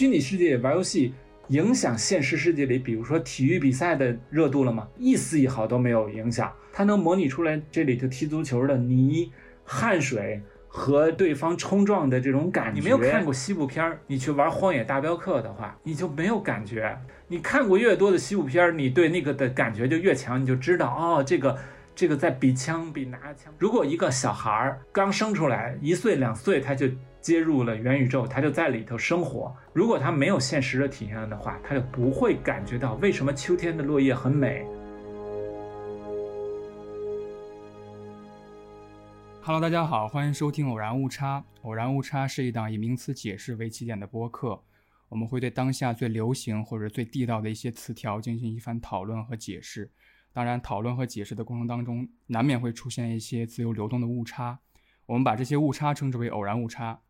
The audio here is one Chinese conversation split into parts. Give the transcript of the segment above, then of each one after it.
虚拟世界玩游戏影响现实世界里，比如说体育比赛的热度了吗？一丝一毫都没有影响。它能模拟出来这里头踢足球的泥、汗水和对方冲撞的这种感觉。你没有看过西部片儿，你去玩《荒野大镖客》的话，你就没有感觉。你看过越多的西部片儿，你对那个的感觉就越强，你就知道哦，这个这个在比枪比拿枪。如果一个小孩儿刚生出来一岁两岁，他就接入了元宇宙，他就在里头生活。如果他没有现实的体验的话，他就不会感觉到为什么秋天的落叶很美。Hello，大家好，欢迎收听《偶然误差》。偶然误差是一档以名词解释为起点的播客，我们会对当下最流行或者最地道的一些词条进行一番讨论和解释。当然，讨论和解释的过程当中，难免会出现一些自由流动的误差，我们把这些误差称之为偶然误差。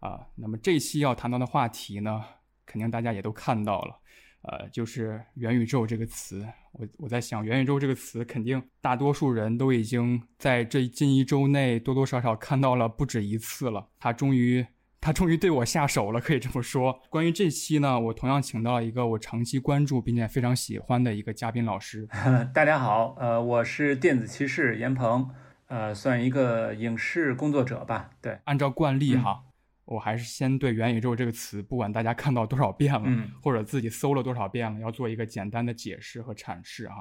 啊，那么这期要谈到的话题呢，肯定大家也都看到了。呃，就是元宇宙这个词，我我在想，元宇宙这个词，肯定大多数人都已经在这近一周内多多少少看到了不止一次了。他终于，他终于对我下手了，可以这么说。关于这期呢，我同样请到了一个我长期关注并且非常喜欢的一个嘉宾老师。大家好，呃，我是电子骑士严鹏，呃，算一个影视工作者吧。对，按照惯例哈。我还是先对元宇宙这个词，不管大家看到多少遍了，嗯、或者自己搜了多少遍了，要做一个简单的解释和阐释啊。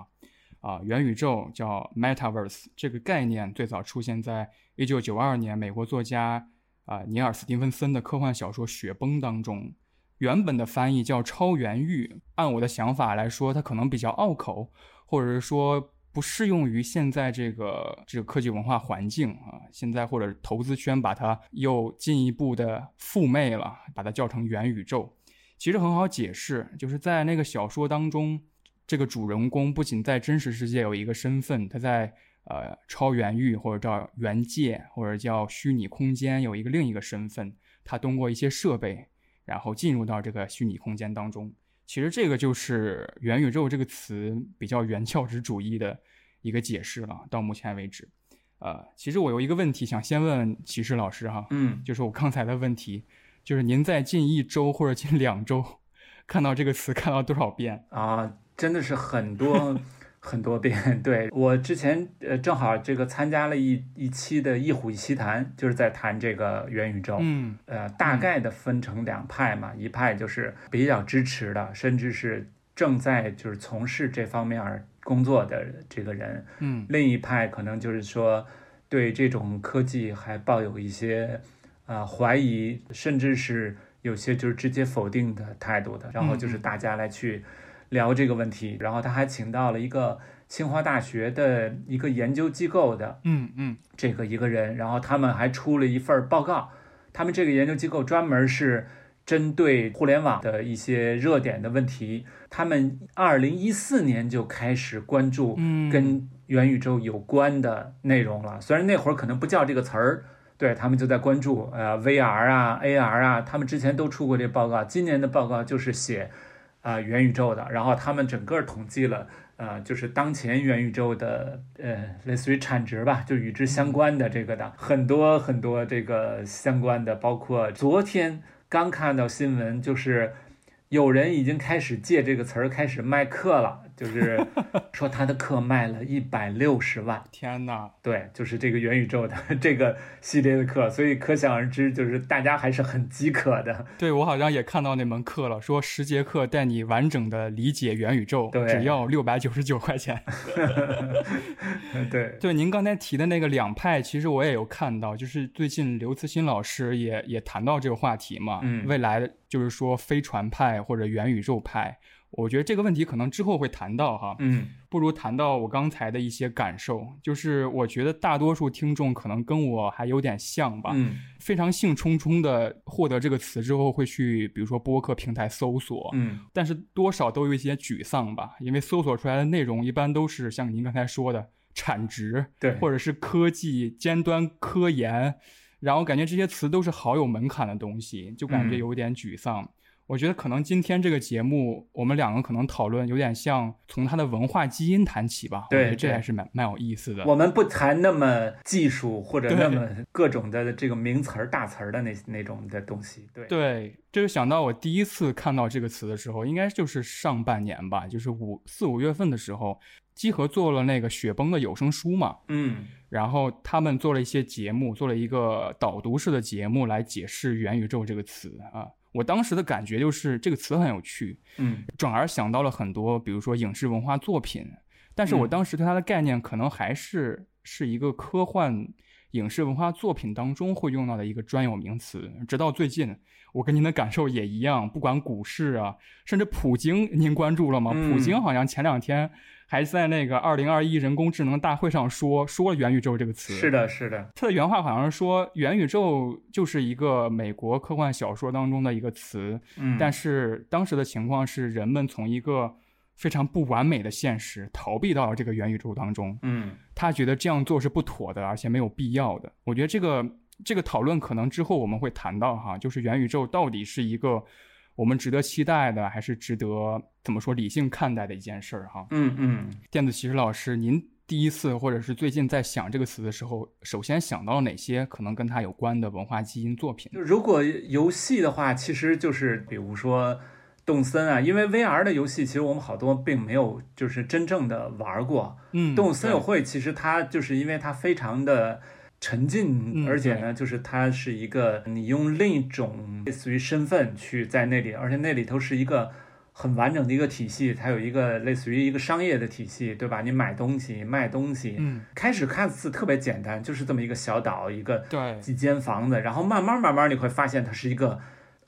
啊，元宇宙叫 Metaverse，这个概念最早出现在一九九二年美国作家啊尼尔·斯蒂芬森的科幻小说《雪崩》当中。原本的翻译叫超元域，按我的想法来说，它可能比较拗口，或者是说。不适用于现在这个这个科技文化环境啊，现在或者投资圈把它又进一步的附媚了，把它叫成元宇宙。其实很好解释，就是在那个小说当中，这个主人公不仅在真实世界有一个身份，他在呃超元域或者叫元界或者叫虚拟空间有一个另一个身份，他通过一些设备，然后进入到这个虚拟空间当中。其实这个就是元宇宙这个词比较原教旨主义的一个解释了。到目前为止，呃，其实我有一个问题想先问骑士老师哈，嗯，就是我刚才的问题，就是您在近一周或者近两周 看到这个词看到多少遍啊？真的是很多很多遍。对我之前呃正好这个参加了一一期的《一虎一奇谈》，就是在谈这个元宇宙。嗯，呃，大概的分成两派嘛，一派就是比较支持的，甚至是正在就是从事这方面工作的这个人。嗯，另一派可能就是说对这种科技还抱有一些啊、呃、怀疑，甚至是有些就是直接否定的态度的。然后就是大家来去。聊这个问题，然后他还请到了一个清华大学的一个研究机构的，嗯嗯，这个一个人，然后他们还出了一份报告，他们这个研究机构专门是针对互联网的一些热点的问题，他们二零一四年就开始关注跟元宇宙有关的内容了，虽然那会儿可能不叫这个词儿，对他们就在关注呃 VR 啊 AR 啊，他们之前都出过这报告，今年的报告就是写。啊、呃，元宇宙的，然后他们整个统计了，呃，就是当前元宇宙的，呃，类似于产值吧，就与之相关的这个的。很多很多这个相关的，包括昨天刚看到新闻，就是有人已经开始借这个词儿开始卖课了，就是 说他的课卖了一百六十万，天哪！对，就是这个元宇宙的这个系列的课，所以可想而知，就是大家还是很饥渴的。对我好像也看到那门课了，说十节课带你完整的理解元宇宙，只要六百九十九块钱。对对，您刚才提的那个两派，其实我也有看到，就是最近刘慈欣老师也也谈到这个话题嘛。嗯，未来就是说飞船派或者元宇宙派，我觉得这个问题可能之后会谈到哈，嗯。不如谈到我刚才的一些感受，就是我觉得大多数听众可能跟我还有点像吧，嗯。非常兴冲冲的获得这个词之后，会去比如说播客平台搜索，嗯。但是多少都有一些沮丧吧，因为搜索出来的内容一般都是像您刚才说的产值，对或者是科技、尖端科研，然后感觉这些词都是好有门槛的东西，就感觉嗯。有点沮丧。我觉得可能今天这个节目，我们两个可能讨论有点像从它的文化基因谈起吧，对这还是蛮蛮有意思的。我们不谈那么技术或者那么各种的这个名词儿、大词儿的那那种的东西，对，对，就是想到我第一次看到这个词的时候，应该就是上半年吧，就是五四五月份的时候，基和做了那个雪崩的有声书嘛，嗯然后他们做了一些节目，做了一个导读式的节目来解释元宇宙这个词啊。我当时的感觉就是这个词很有趣，嗯。转而想到了很多，比如说影视文化作品，但是我嗯。当时对它的概念可能还是是一个科幻影视文化作品当中会用到的一个专有名词。直到最近，我跟您的感受也一样，不管股市啊，甚至普京，您关注了吗？嗯普京好像前两天还在那个二零二一人工智能大会上说说了元宇宙这个词。是的，是的，他的原话好像是说，元宇宙就是一个美国科幻小说当中的一个词，嗯，但是当时的情况是，人们从一个非常不完美的现实逃避到了这个元宇宙当中。嗯他觉得这样做是不妥的，而且没有必要的。我觉得这个这个讨论可能之后我们会谈到哈，就是元宇宙到底是一个我们值得期待的，还是值得怎么说理性看待的一件事儿哈。嗯嗯，电子骑士老师，您第一次或者是最近在想这个词的时候，首先想到了哪些可能跟它有关的文化基因作品？就如果游戏的话，其实就是比如说动森啊，因为 VR 的游戏，其实我们好多并没有就是真正的玩过。嗯动物森友会其实它就是因为它非常的沉浸，嗯而且呢，就是它是一个你用另一种类似于身份去在那里，而且那里头是一个很完整的一个体系，它有一个类似于一个商业的体系，对吧？你买东西、卖东西，嗯，开始看似特别简单，就是这么一个小岛，一个对，几间房子，然后慢慢慢慢你会发现它是一个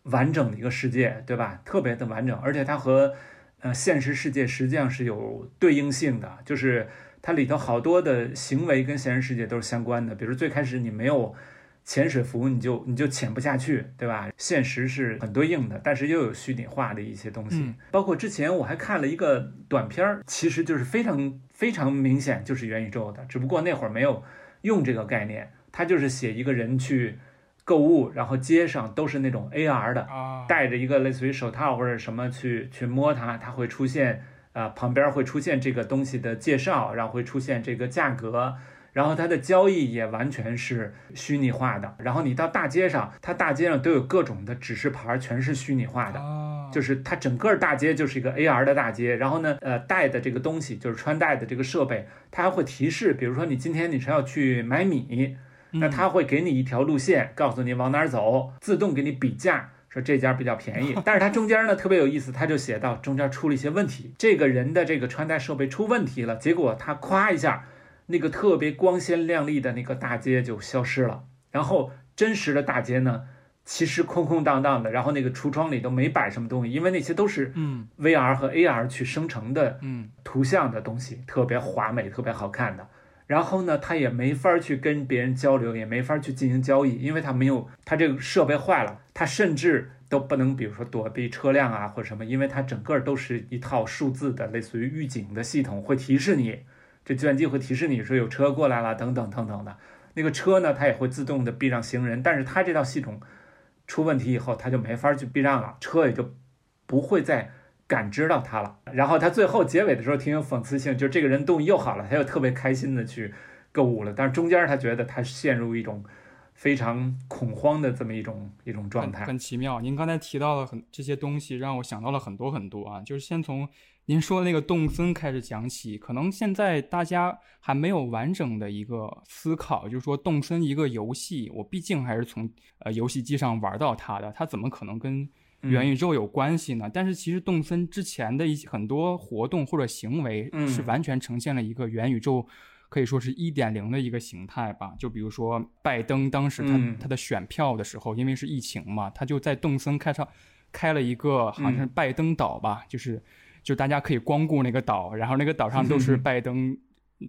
完整的一个世界，对吧？特别的完整，而且它和呃现实世界实际上是有对应性的，就是它里头好多的行为跟现实世界都是相关的。比如最开始你没有潜水服，你就你就潜不下去，对吧？现实是很对应的，但是又有虚拟化的一些东西。嗯包括之前我还看了一个短片儿，其实就是非常非常明显就是元宇宙的，只不过那会儿没有用这个概念，它就是写一个人去购物，然后街上都是那种 AR 的，啊，戴着一个类似于手套或者什么去去摸它，它会出现啊、呃旁边会出现这个东西的介绍，然后会出现这个价格。然后它的交易也完全是虚拟化的，然后你到大街上，它大街上都有各种的指示牌，全是虚拟化的。啊，就是它整个大街就是一个 AR 的大街，然后呢，呃，带的这个东西就是穿戴的这个设备，它还会提示，比如说你今天你是要去买米，那他会给你一条路线，告诉你往哪儿走，自动给你比价。说这家比较便宜，但是它中间呢特别有意思，他就写到中间出了一些问题，这个人的这个穿戴设备出问题了，结果他夸一下，那个特别光鲜亮丽的那个大街就消失了，然后真实的大街呢，其实空空荡荡的，然后那个橱窗里都没摆什么东西，因为那些都是嗯 VR 和 AR 去生成的嗯图像的东西，特别华美、特别好看的。然后呢，他也没法去跟别人交流，也没法去进行交易，因为他没有，他这个设备坏了，他甚至都不能，比如说躲避车辆啊或者什么，因为它整个都是一套数字的，类似于预警的系统，会提示你，这计算机会提示你说有车过来了，等等等等的。那个车呢，它也会自动的避让行人，但是它这套系统出问题以后，它就没法去避让了，车也就不会再感知到他了。然后他最后结尾的时候挺有讽刺性，就是这个人动又好了，他又特别开心的去购物了，但是中间他觉得他陷入一种非常恐慌的这么一种一种状态。很奇妙。您刚才提到了很这些东西，让我想到了很多很多啊。就是先从您说的那个动森开始讲起，可能现在大家还没有完整的一个思考，就是说动森一个游戏，我毕竟还是从呃游戏机上玩到它的，它怎么可能跟元宇宙有关系呢？但是其实动森之前的一些很多活动或者行为嗯是完全呈现了一个元宇宙。可以说是一点零的一个形态吧，就比如说拜登当时他、嗯他的选票的时候，因为是疫情嘛，他就在动森开上开了一个好像是拜登岛吧，就是就大家可以光顾那个岛，然后那个岛上都 是拜登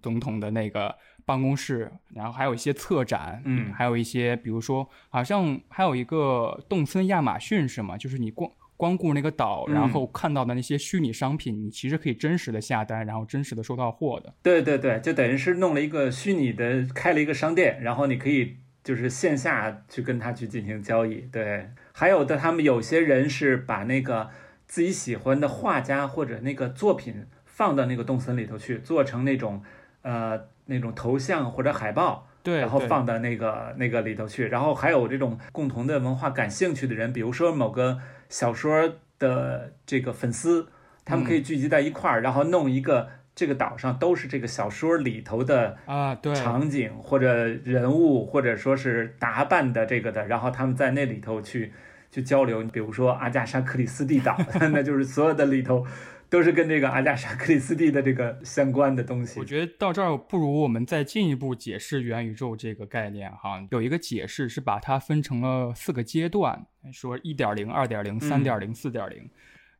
总统的那个办公室，然后还有一些策展，嗯还有一些比如说好像还有一个动森亚马逊是吗？就是你光光顾那个岛，嗯然后看到的那些虚拟商品，你其实可以真实的下单，然后真实的收到货的。对对对，就等于是弄了一个虚拟的，开了一个商店，然后你可以就是线下去跟他去进行交易。对，还有的他们有些人是把那个自己喜欢的画家或者那个作品放到那个动森里头去，做成那种呃那种头像或者海报，对，然后放到那个那个里头去。然后还有这种共同的文化感兴趣的人，比如说某个小说的这个粉丝，他们可以聚集在一块儿，然后弄一个这个岛上都是这个小说里头的啊，对，场景或者人物，或者说是打扮的这个的，然后他们在那里头去去交流。比如说阿加莎·克里斯蒂岛，那就是所有的里头都是跟这个阿加莎·克里斯蒂的这个相关的东西我。觉得到这儿不如我们再进一步解释元宇宙这个概念哈。有一个解释是把它分成了四个阶段，说一点零、二点零、三点零、四点零。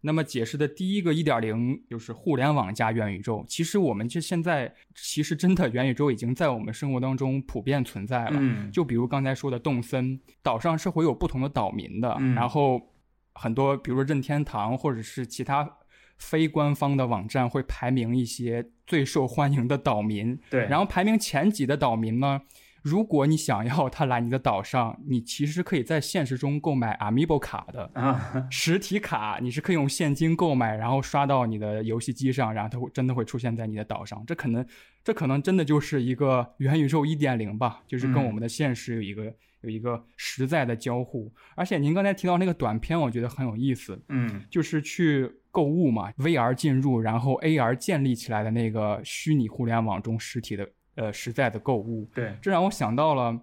那么解释的第一个一点零就是互联网加元宇宙。其实我们这现在其实真的元宇宙已经在我们生活当中普遍存在了。嗯就比如刚才说的动森岛上是会有不同的岛民的，嗯然后很多比如说任天堂或者是其他非官方的网站会排名一些最受欢迎的岛民，对，然后排名前几的岛民呢，如果你想要他来你的岛上，你其实可以在现实中购买 Amiibo 卡的。啊，实体卡你是可以用现金购买，然后刷到你的游戏机上，然后它会真的会出现在你的岛上。这可能，这可能真的就是一个元宇宙一点零吧，就是跟嗯我们的现实有一个、有一个实在的交互。而且您刚才提到那个短片，我觉得很有意思，嗯就是去购物嘛，VR 进入，然后 AR 建立起来的那个虚拟互联网中实体的呃实在的购物。对，这让我想到了，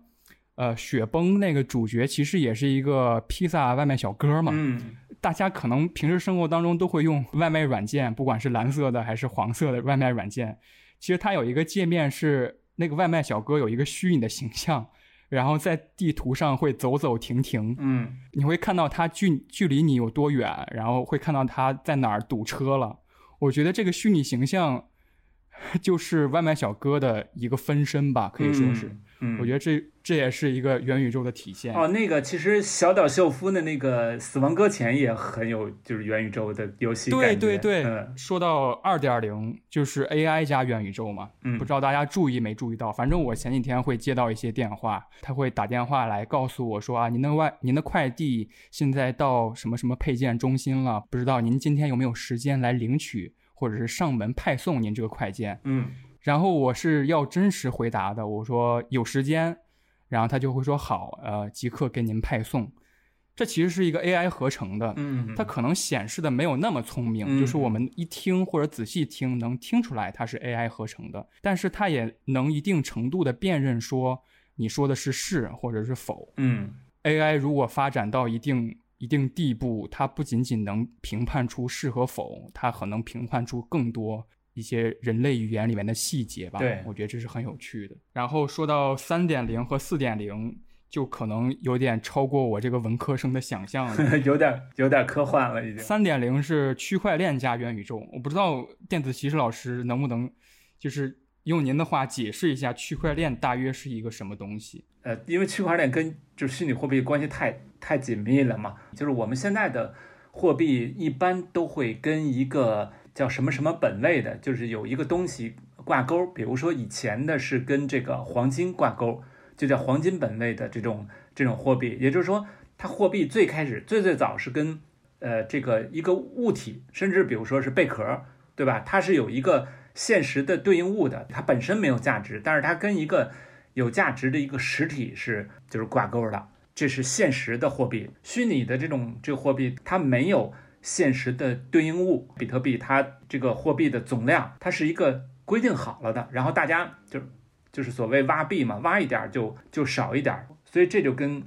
呃，雪崩那个主角其实也是一个披萨外卖小哥嘛。嗯大家可能平时生活当中都会用外卖软件，不管是蓝色的还是黄色的外卖软件。其实它有一个界面是那个外卖小哥有一个虚拟的形象，然后在地图上会走走停停，嗯你会看到它距距离你有多远，然后会看到他在哪儿堵车了。我觉得这个虚拟形象 就是外卖小哥的一个分身吧，可以说是。嗯，我觉得这这也是一个元宇宙的体现。哦，那个其实小岛秀夫的那个《死亡搁浅》也很有就是元宇宙的游戏对感觉对对，嗯说到二点零，就是 AI 加元宇宙嘛。嗯不知道大家注意没注意到？反正我前几天会接到一些电话，他会打电话来告诉我说啊，您的外您的快递现在到什么什么配件中心了，不知道您今天有没有时间来领取，或者是上门派送您这个快件。嗯然后我是要真实回答的，我说有时间，然后他就会说好，呃，即刻给您派送。这其实是一个 AI 合成的，嗯，它可能显示的没有那么聪明，嗯就是我们一听或者仔细听能听出来它是 AI 合成的，但是它也能一定程度的辨认说你说的是是或者是否。嗯 AI 如果发展到一定一定地步，它不仅仅能评判出是和否，它可能评判出更多一些人类语言里面的细节吧。对我觉得这是很有趣的。然后说到三点零和四点零，就可能有点超过我这个文科生的想象了。有点有点科幻了已经。三点零是区块链加元宇宙，我不知道电子骑士老师能不能，就是用您的话解释一下区块链大约是一个什么东西？呃，因为区块链跟就是虚拟货币关系太太紧密了嘛，就是我们现在的货币一般都会跟一个叫什么什么本位的，就是有一个东西挂钩，比如说以前的是跟这个黄金挂钩，就叫黄金本位的这种这种货币，也就是说，它货币最开始最最早是跟呃这个一个物体，甚至比如说是贝壳，对吧？它是有一个现实的对应物的，它本身没有价值，但是它跟一个有价值的一个实体是就是挂钩的，这是现实的货币。虚拟的这种这个货币，它没有现实的对应物。比特币它这个货币的总量，它是一个规定好了的，然后大家就就是所谓挖币嘛，挖一点就就少一点，所以这就跟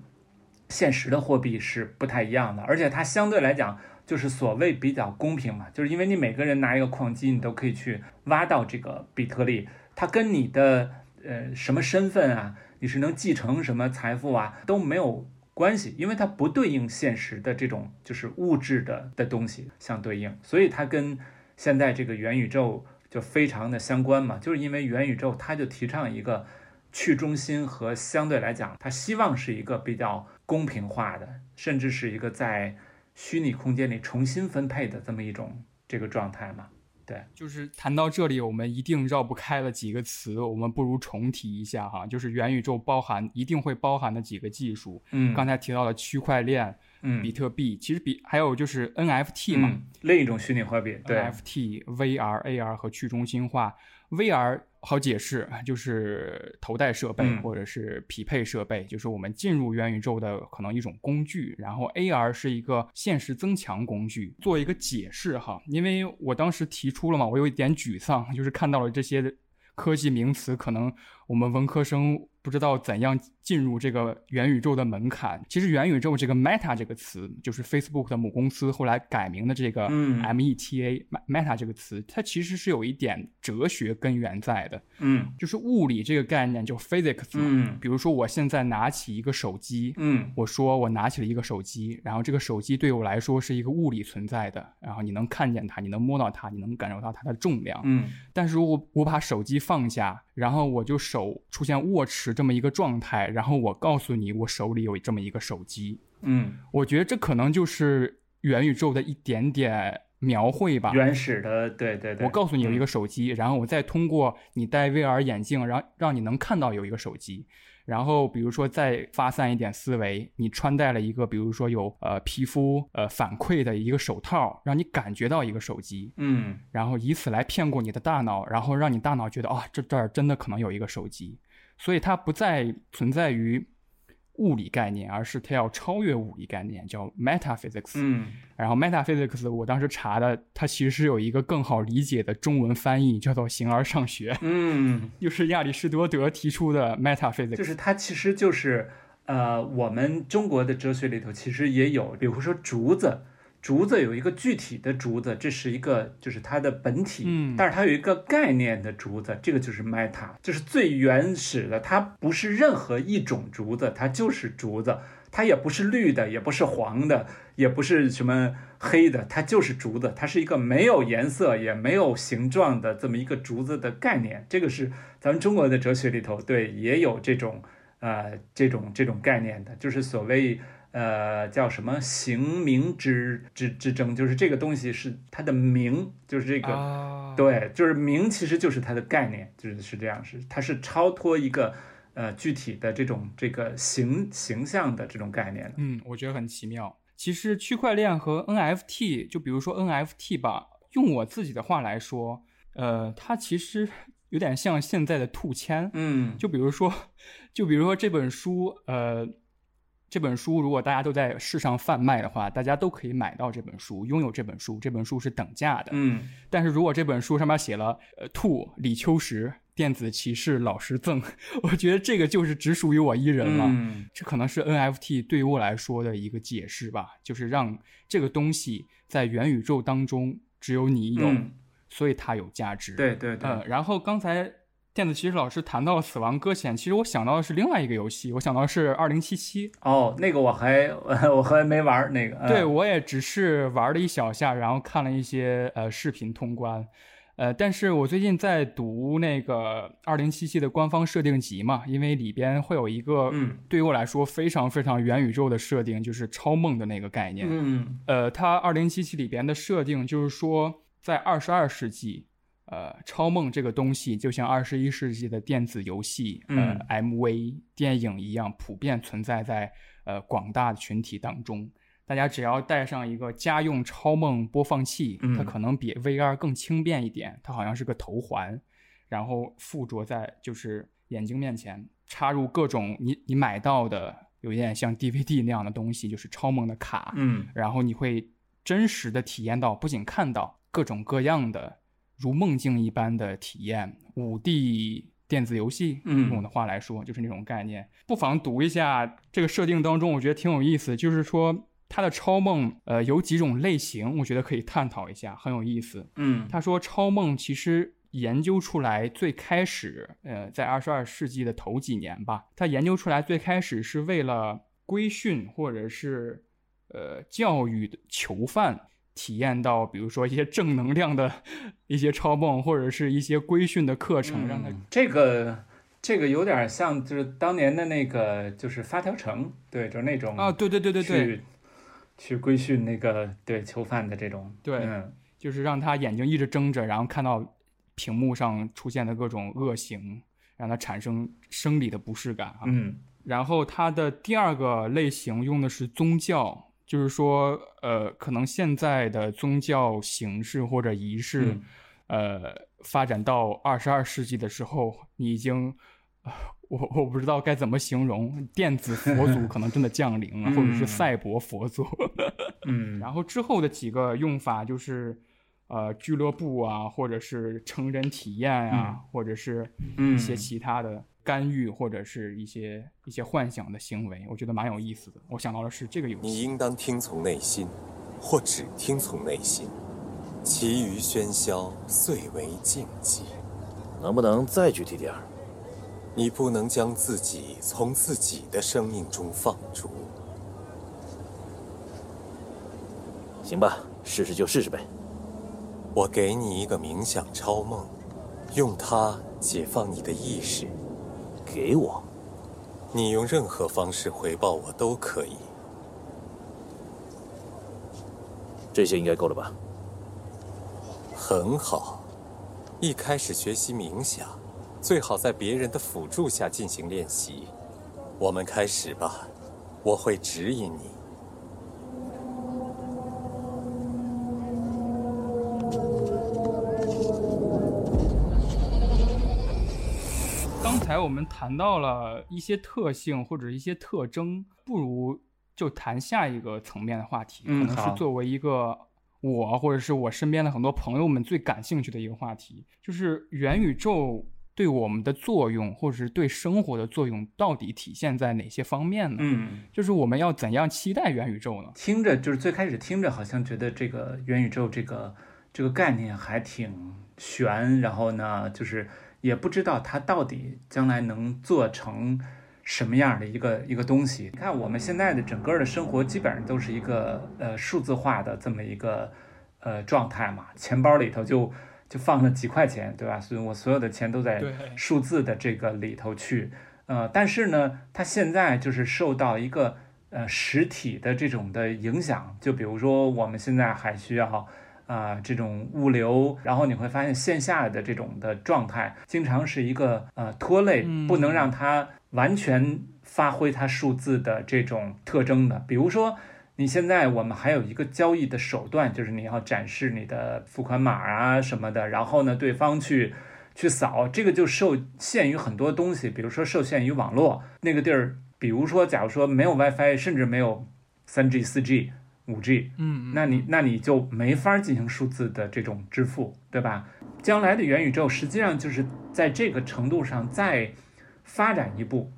现实的货币是不太一样的，而且它相对来讲。就是所谓比较公平嘛，就是因为你每个人拿一个矿机，你都可以去挖到这个比特币，它跟你的呃什么身份啊，你是能继承什么财富啊都没有关系，因为它不对应现实的这种就是物质的的东西相对应，所以它跟现在这个元宇宙就非常的相关嘛，就是因为元宇宙它就提倡一个去中心和相对来讲，它希望是一个比较公平化的，甚至是一个在虚拟空间里重新分配的这么一种这个状态嘛。对，就是谈到这里，我们一定绕不开了几个词，我们不如重提一下哈，就是元宇宙包含一定会包含的几个技术。嗯，刚才提到了区块链，嗯，比特币，其实比还有就是 NFT 嘛，另一种虚拟货币，对，NFT、VR、AR 和去中心化，VR。好解释，就是头戴设备或者是匹配设备，就是我们进入元宇宙的可能一种工具。然后 AR 是一个现实增强工具。做一个解释哈，因为我当时提出了嘛，我有一点沮丧，就是看到了这些科技名词，可能我们文科生。不知道怎样进入这个元宇宙的门槛。其实“元宇宙”这个 “meta” 这个词，就是 Facebook 的母公司后来改名的这个 “meta” Meta 这个词，它其实是有一点哲学根源在的。嗯，就是物理这个概念，就 physics。嗯，比如说我现在拿起一个手机，嗯，我说我拿起了一个手机，然后这个手机对我来说是一个物理存在的，然后你能看见它，你能摸到它，你能感受到它的重量。嗯，但是如果我把手机放下，然后我就手出现握持。这么一个状态，然后我告诉你，我手里有这么一个手机，嗯，我觉得这可能就是元宇宙的一点点描绘吧，原始的，对对对。我告诉你有一个手机，然后我再通过你戴 VR 眼镜，然后让你能看到有一个手机，然后比如说再发散一点思维，你穿戴了一个，比如说有呃皮肤呃反馈的一个手套，让你感觉到一个手机，嗯，然后以此来骗过你的大脑，然后让你大脑觉得啊，这这儿真的可能有一个手机。所以它不再存在于物理概念，而是它要超越物理概念，叫 metaphysics。嗯，然后 metaphysics 我当时查的，它其实是有一个更好理解的中文翻译，叫做形而上学。嗯，又是亚里士多德提出的 metaphysics，就是它其实就是呃，我们中国的哲学里头其实也有，比如说竹子。竹子有一个具体的竹子，这是一个就是它的本体，嗯，但是它有一个概念的竹子，这个就是 meta，就是最原始的，它不是任何一种竹子，它就是竹子，它也不是绿的，也不是黄的，也不是什么黑的，它就是竹子，它是一个没有颜色也没有形状的这么一个竹子的概念，这个是咱们中国的哲学里头对也有这种呃这种这种概念的，就是所谓。呃，叫什么形名之之之争？就是这个东西是它的名，就是这个，对，就是名，其实就是它的概念，就是是这样，是它是超脱一个呃具体的这种这个形形象的这种概念。嗯，我觉得很奇妙。其实区块链和 NFT，就比如说 NFT 吧，用我自己的话来说，呃，它其实有点像现在的兔签。嗯，就比如说，就比如说这本书，呃。这本书如果大家都在市上贩卖的话，大家都可以买到这本书，拥有这本书。这本书是等价的。嗯，但是如果这本书上面写了“呃，兔李秋实电子骑士老师赠”，我觉得这个就是只属于我一人了。嗯，这可能是 NFT 对于我来说的一个解释吧，就是让这个东西在元宇宙当中只有你有，所以它有价值。对对对。呃，然后刚才。电子骑士老师谈到了《死亡搁浅》，其实我想到的是另外一个游戏，我想到是《二零七七》。哦，那个我还 我还没玩那个。对，我也只是玩了一小下，然后看了一些呃视频通关。呃，但是我最近在读那个《二零七七》的官方设定集嘛，因为里边会有一个，嗯，对于我来说非常非常元宇宙的设定，就是超梦的那个概念。嗯，呃，它《二零七七》里边的设定就是说，在二十二世纪。呃，超梦这个东西就像二十一世纪的电子游戏、呃 MV、电影一样，普遍存在在呃广大的群体当中。大家只要带上一个家用超梦播放器，它可能比 VR 更轻便一点。它好像是个头环，然后附着在就是眼睛面前，插入各种你你买到的有一点像 DVD 那样的东西，就是超梦的卡。嗯，然后你会真实的体验到，不仅看到各种各样的。如梦境一般的体验，五 D 电子游戏，用我的话来说，就是那种概念。不妨读一下这个设定当中，我觉得挺有意思。就是说，他的超梦，呃，有几种类型，我觉得可以探讨一下，很有意思。嗯，他说，超梦其实研究出来最开始，呃，在二十二世纪的头几年吧，他研究出来最开始是为了规训或者是呃教育囚犯。体验到，比如说一些正能量的一些超梦，或者是一些规训的课程，让他这个这个有点像，就是当年的那个，就是发条城，对，就是那种啊，对对对对对，去去规训那个对囚犯的这种，对，嗯，就是让他眼睛一直睁着，然后看到屏幕上出现的各种恶行，让他产生生理的不适感啊。嗯，然后他的第二个类型用的是宗教。就是说，呃，可能现在的宗教形式或者仪式，呃，发展到二十二世纪的时候，你已经，我我不知道该怎么形容，电子佛祖可能真的降临了，或者是赛博佛祖。嗯，然后之后的几个用法就是，呃，俱乐部啊，或者是成人体验啊，或者是一些其他的。干预或者是一些一些幻想的行为，我觉得蛮有意思的。我想到的是这个游戏。你应当听从内心，或只听从内心，其余喧嚣遂为禁忌。能不能再具体点儿？你不能将自己从自己的生命中放逐。行吧，试试就试试呗。我给你一个冥想超梦，用它解放你的意识。给我，你用任何方式回报我都可以。这些应该够了吧？很好，一开始学习冥想，最好在别人的辅助下进行练习。我们开始吧，我会指引你。才我们谈到了一些特性或者一些特征，不如就谈下一个层面的话题，可能是作为一个我或者是我身边的很多朋友们最感兴趣的一个话题，就是元宇宙对我们的作用，或者是对生活的作用，到底体现在哪些方面呢？嗯，就是我们要怎样期待元宇宙呢？听着就是最开始听着好像觉得这个元宇宙这个这个概念还挺玄，然后呢就是。也不知道它到底将来能做成什么样的一个一个东西。你看我们现在的整个的生活基本上都是一个呃数字化的这么一个呃状态嘛，钱包里头就就放了几块钱，对吧？所以我所有的钱都在数字的这个里头去。呃，但是呢，它现在就是受到一个呃实体的这种的影响，就比如说我们现在还需要。啊，这种物流，然后你会发现线下的这种的状态，经常是一个呃拖累，不能让它完全发挥它数字的这种特征的。比如说，你现在我们还有一个交易的手段，就是你要展示你的付款码啊什么的，然后呢，对方去去扫，这个就受限于很多东西，比如说受限于网络那个地儿，比如说假如说没有 WiFi，甚至没有三 G、四 G。五 G，嗯，那你那你就没法进行数字的这种支付，对吧？将来的元宇宙实际上就是在这个程度上再发展一步，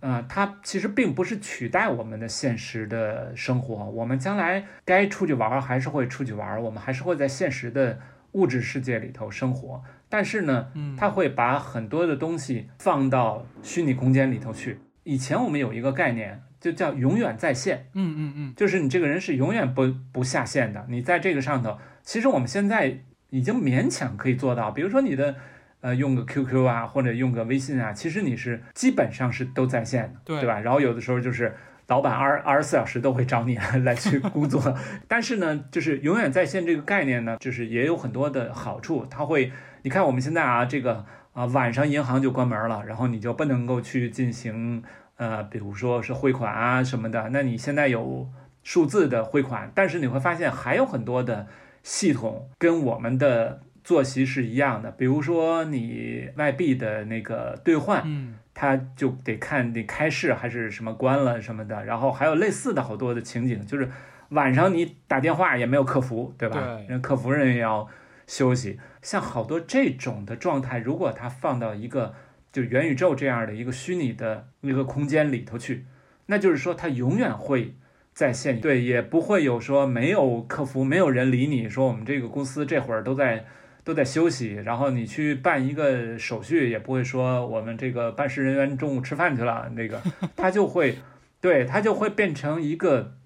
呃，它其实并不是取代我们的现实的生活，我们将来该出去玩还是会出去玩，我们还是会在现实的物质世界里头生活，但是呢，它会把很多的东西放到虚拟空间里头去。以前我们有一个概念。就叫永远在线，嗯嗯嗯，就是你这个人是永远不不下线的。你在这个上头，其实我们现在已经勉强可以做到。比如说你的，呃，用个 QQ 啊，或者用个微信啊，其实你是基本上是都在线的，对对吧？然后有的时候就是老板二二十四小时都会找你 来去工作。但是呢，就是永远在线这个概念呢，就是也有很多的好处。它会，你看我们现在啊，这个啊晚上银行就关门了，然后你就不能够去进行。呃，比如说是汇款啊什么的，那你现在有数字的汇款，但是你会发现还有很多的系统跟我们的作息是一样的。比如说你外币的那个兑换，嗯，它就得看你开市还是什么关了什么的。然后还有类似的好多的情景，就是晚上你打电话也没有客服，对吧？对，客服人员要休息。像好多这种的状态，如果它放到一个。就元宇宙这样的一个虚拟的一个空间里头去，那就是说它永远会在线，对，也不会有说没有客服，没有人理你，说我们这个公司这会儿都在都在休息，然后你去办一个手续，也不会说我们这个办事人员中午吃饭去了，那个它就会，对，它就会变成一个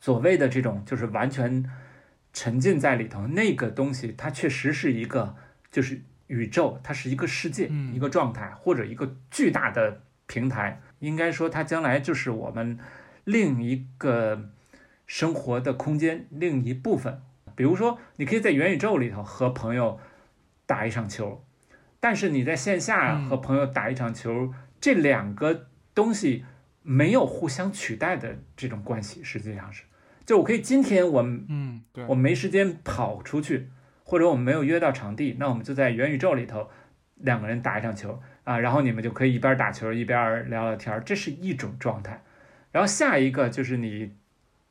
所谓的这种就是完全沉浸在里头，那个东西它确实是一个就是宇宙，它是一个世界，嗯一个状态或者一个巨大的平台。应该说，它将来就是我们另一个生活的空间，另一部分。比如说，你可以在元宇宙里头和朋友打一场球，但是你在线下嗯和朋友打一场球，这两个东西没有互相取代的这种关系，实际上是，就我可以今天我嗯，对我，没时间跑出去，或者我们没有约到场地，那我们就在元宇宙里头两个人打一场球啊，然后你们就可以一边打球一边聊聊天，这是一种状态。然后下一个就是你，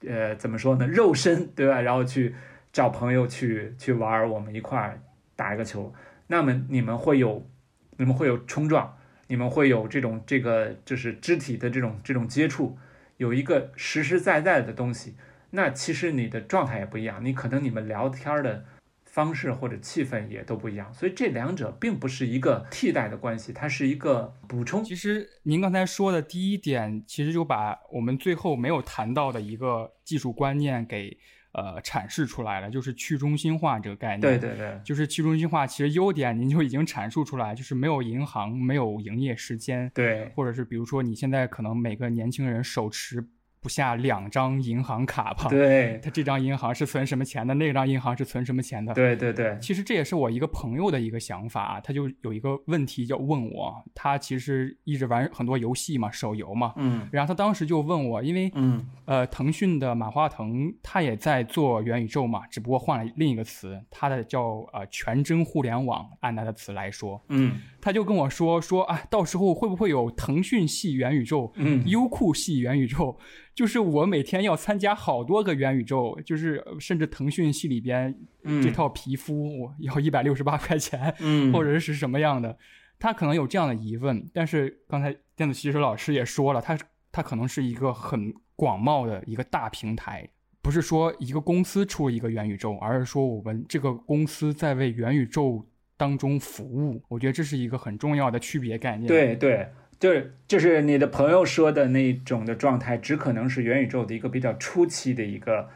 呃，怎么说呢？肉身对吧？然后去找朋友去去玩，我们一块儿打一个球。那么你们会有，你们会有冲撞，你们会有这种这个就是肢体的这种这种接触，有一个实实在在的东西。那其实你的状态也不一样，你可能你们聊天的方式或者气氛也都不一样，所以这两者并不是一个替代的关系，它是一个补充。其实您刚才说的第一点，其实就把我们最后没有谈到的一个技术观念给呃阐释出来了，就是去中心化这个概念。对对对，就是去中心化，其实优点您就已经阐述出来，就是没有银行，没有营业时间，对或者是比如说你现在可能每个年轻人手持不下两张银行卡吧？对。他这张银行是存什么钱的，那张银行是存什么钱的？对对对，其实这也是我一个朋友的一个想法，他就有一个问题要问我，他其实一直玩很多游戏嘛，手游嘛，嗯。然后他当时就问我，因为嗯。呃，腾讯的马化腾他也在做元宇宙嘛，只不过换了另一个词，他的叫呃全真互联网，按他的词来说，嗯。他就跟我说说啊，到时候会不会有腾讯系元宇宙，嗯。优酷系元宇宙？就是我每天要参加好多个元宇宙，就是呃甚至腾讯系里边嗯，这套皮肤我要一百六十八块钱，嗯 或者是什么样的，他可能有这样的疑问。但是刚才电子骑士老师也说了，他他可能是一个很广袤的一个大平台，不是说一个公司出了一个元宇宙，而是说我们这个公司在为元宇宙当中服务。我觉得这是一个很重要的区别概念。对对，就是就是你的朋友说的那种的状态，只可能是元宇宙的一个比较初期的一个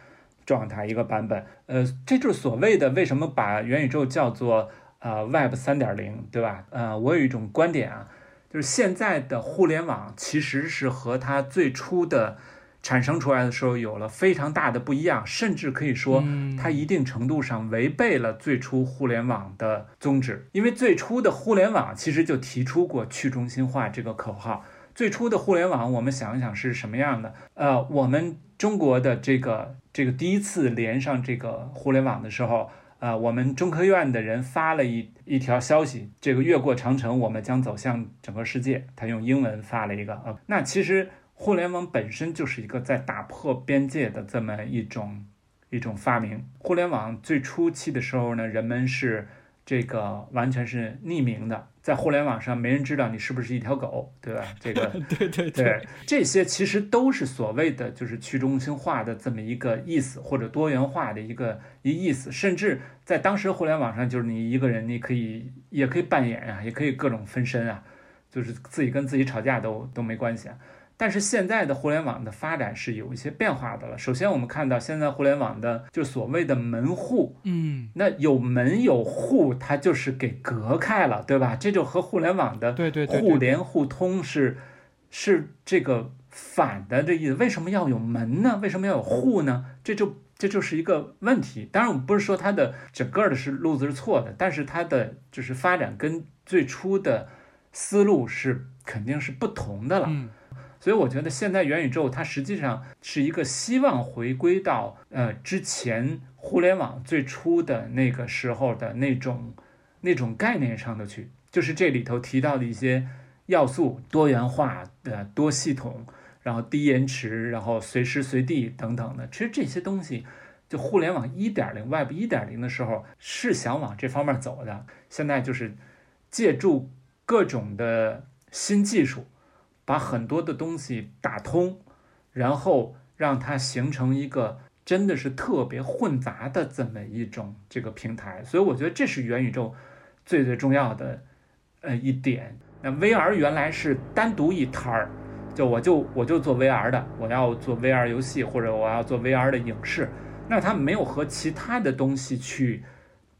状态，一个版本。呃，这就是所谓的为什么把元宇宙叫做呃 Web 三点零，对吧？呃，我有一种观点啊，就是现在的互联网其实是和它最初的产生出来的时候有了非常大的不一样，甚至可以说嗯它一定程度上违背了最初互联网的宗旨。因为最初的互联网其实就提出过去中心化这个口号。最初的互联网，我们想一想是什么样的？呃，我们中国的这个这个第一次连上这个互联网的时候，呃，我们中科院的人发了一一条消息，这个越过长城，我们将走向整个世界。他用英文发了一个，呃，那其实互联网本身就是一个在打破边界的这么一种一种发明。互联网最初期的时候呢，人们是这个完全是匿名的，在互联网上没人知道你是不是一条狗，对吧？这个 对对对，这些其实都是所谓的就是去中心化的这么一个意思，或者多元化的一个一意思。甚至在当时互联网上，就是你一个人，你可以也可以扮演啊，也可以各种分身啊，就是自己跟自己吵架都都没关系啊。但是现在的互联网的发展是有一些变化的了。首先，我们看到现在互联网的就所谓的门户，嗯，那有门有户，它就是给隔开了，对吧？这就和互联网的对对互联互通是是这个反的这意思。为什么要有门呢？为什么要有户呢？这就这就是一个问题。当然，我们不是说它的整个的是路子是错的，但是它的就是发展跟最初的思路是肯定是不同的了。嗯所以我觉得现在元宇宙它实际上是一个希望回归到呃之前互联网最初的那个时候的那种那种概念上的去，就是这里头提到的一些要素，多元化的、多系统，然后低延迟，然后随时随地等等的。其实这些东西，就互联网一点零、Web 一点零的时候是想往这方面走的，现在就是借助各种的新技术。把很多的东西打通，然后让它形成一个真的是特别混杂的这么一种这个平台，所以我觉得这是元宇宙最最重要的呃一点。那 VR 原来是单独一摊儿，就我就我就做 VR 的，我要做 VR 游戏或者我要做 VR 的影视，那它没有和其他的东西去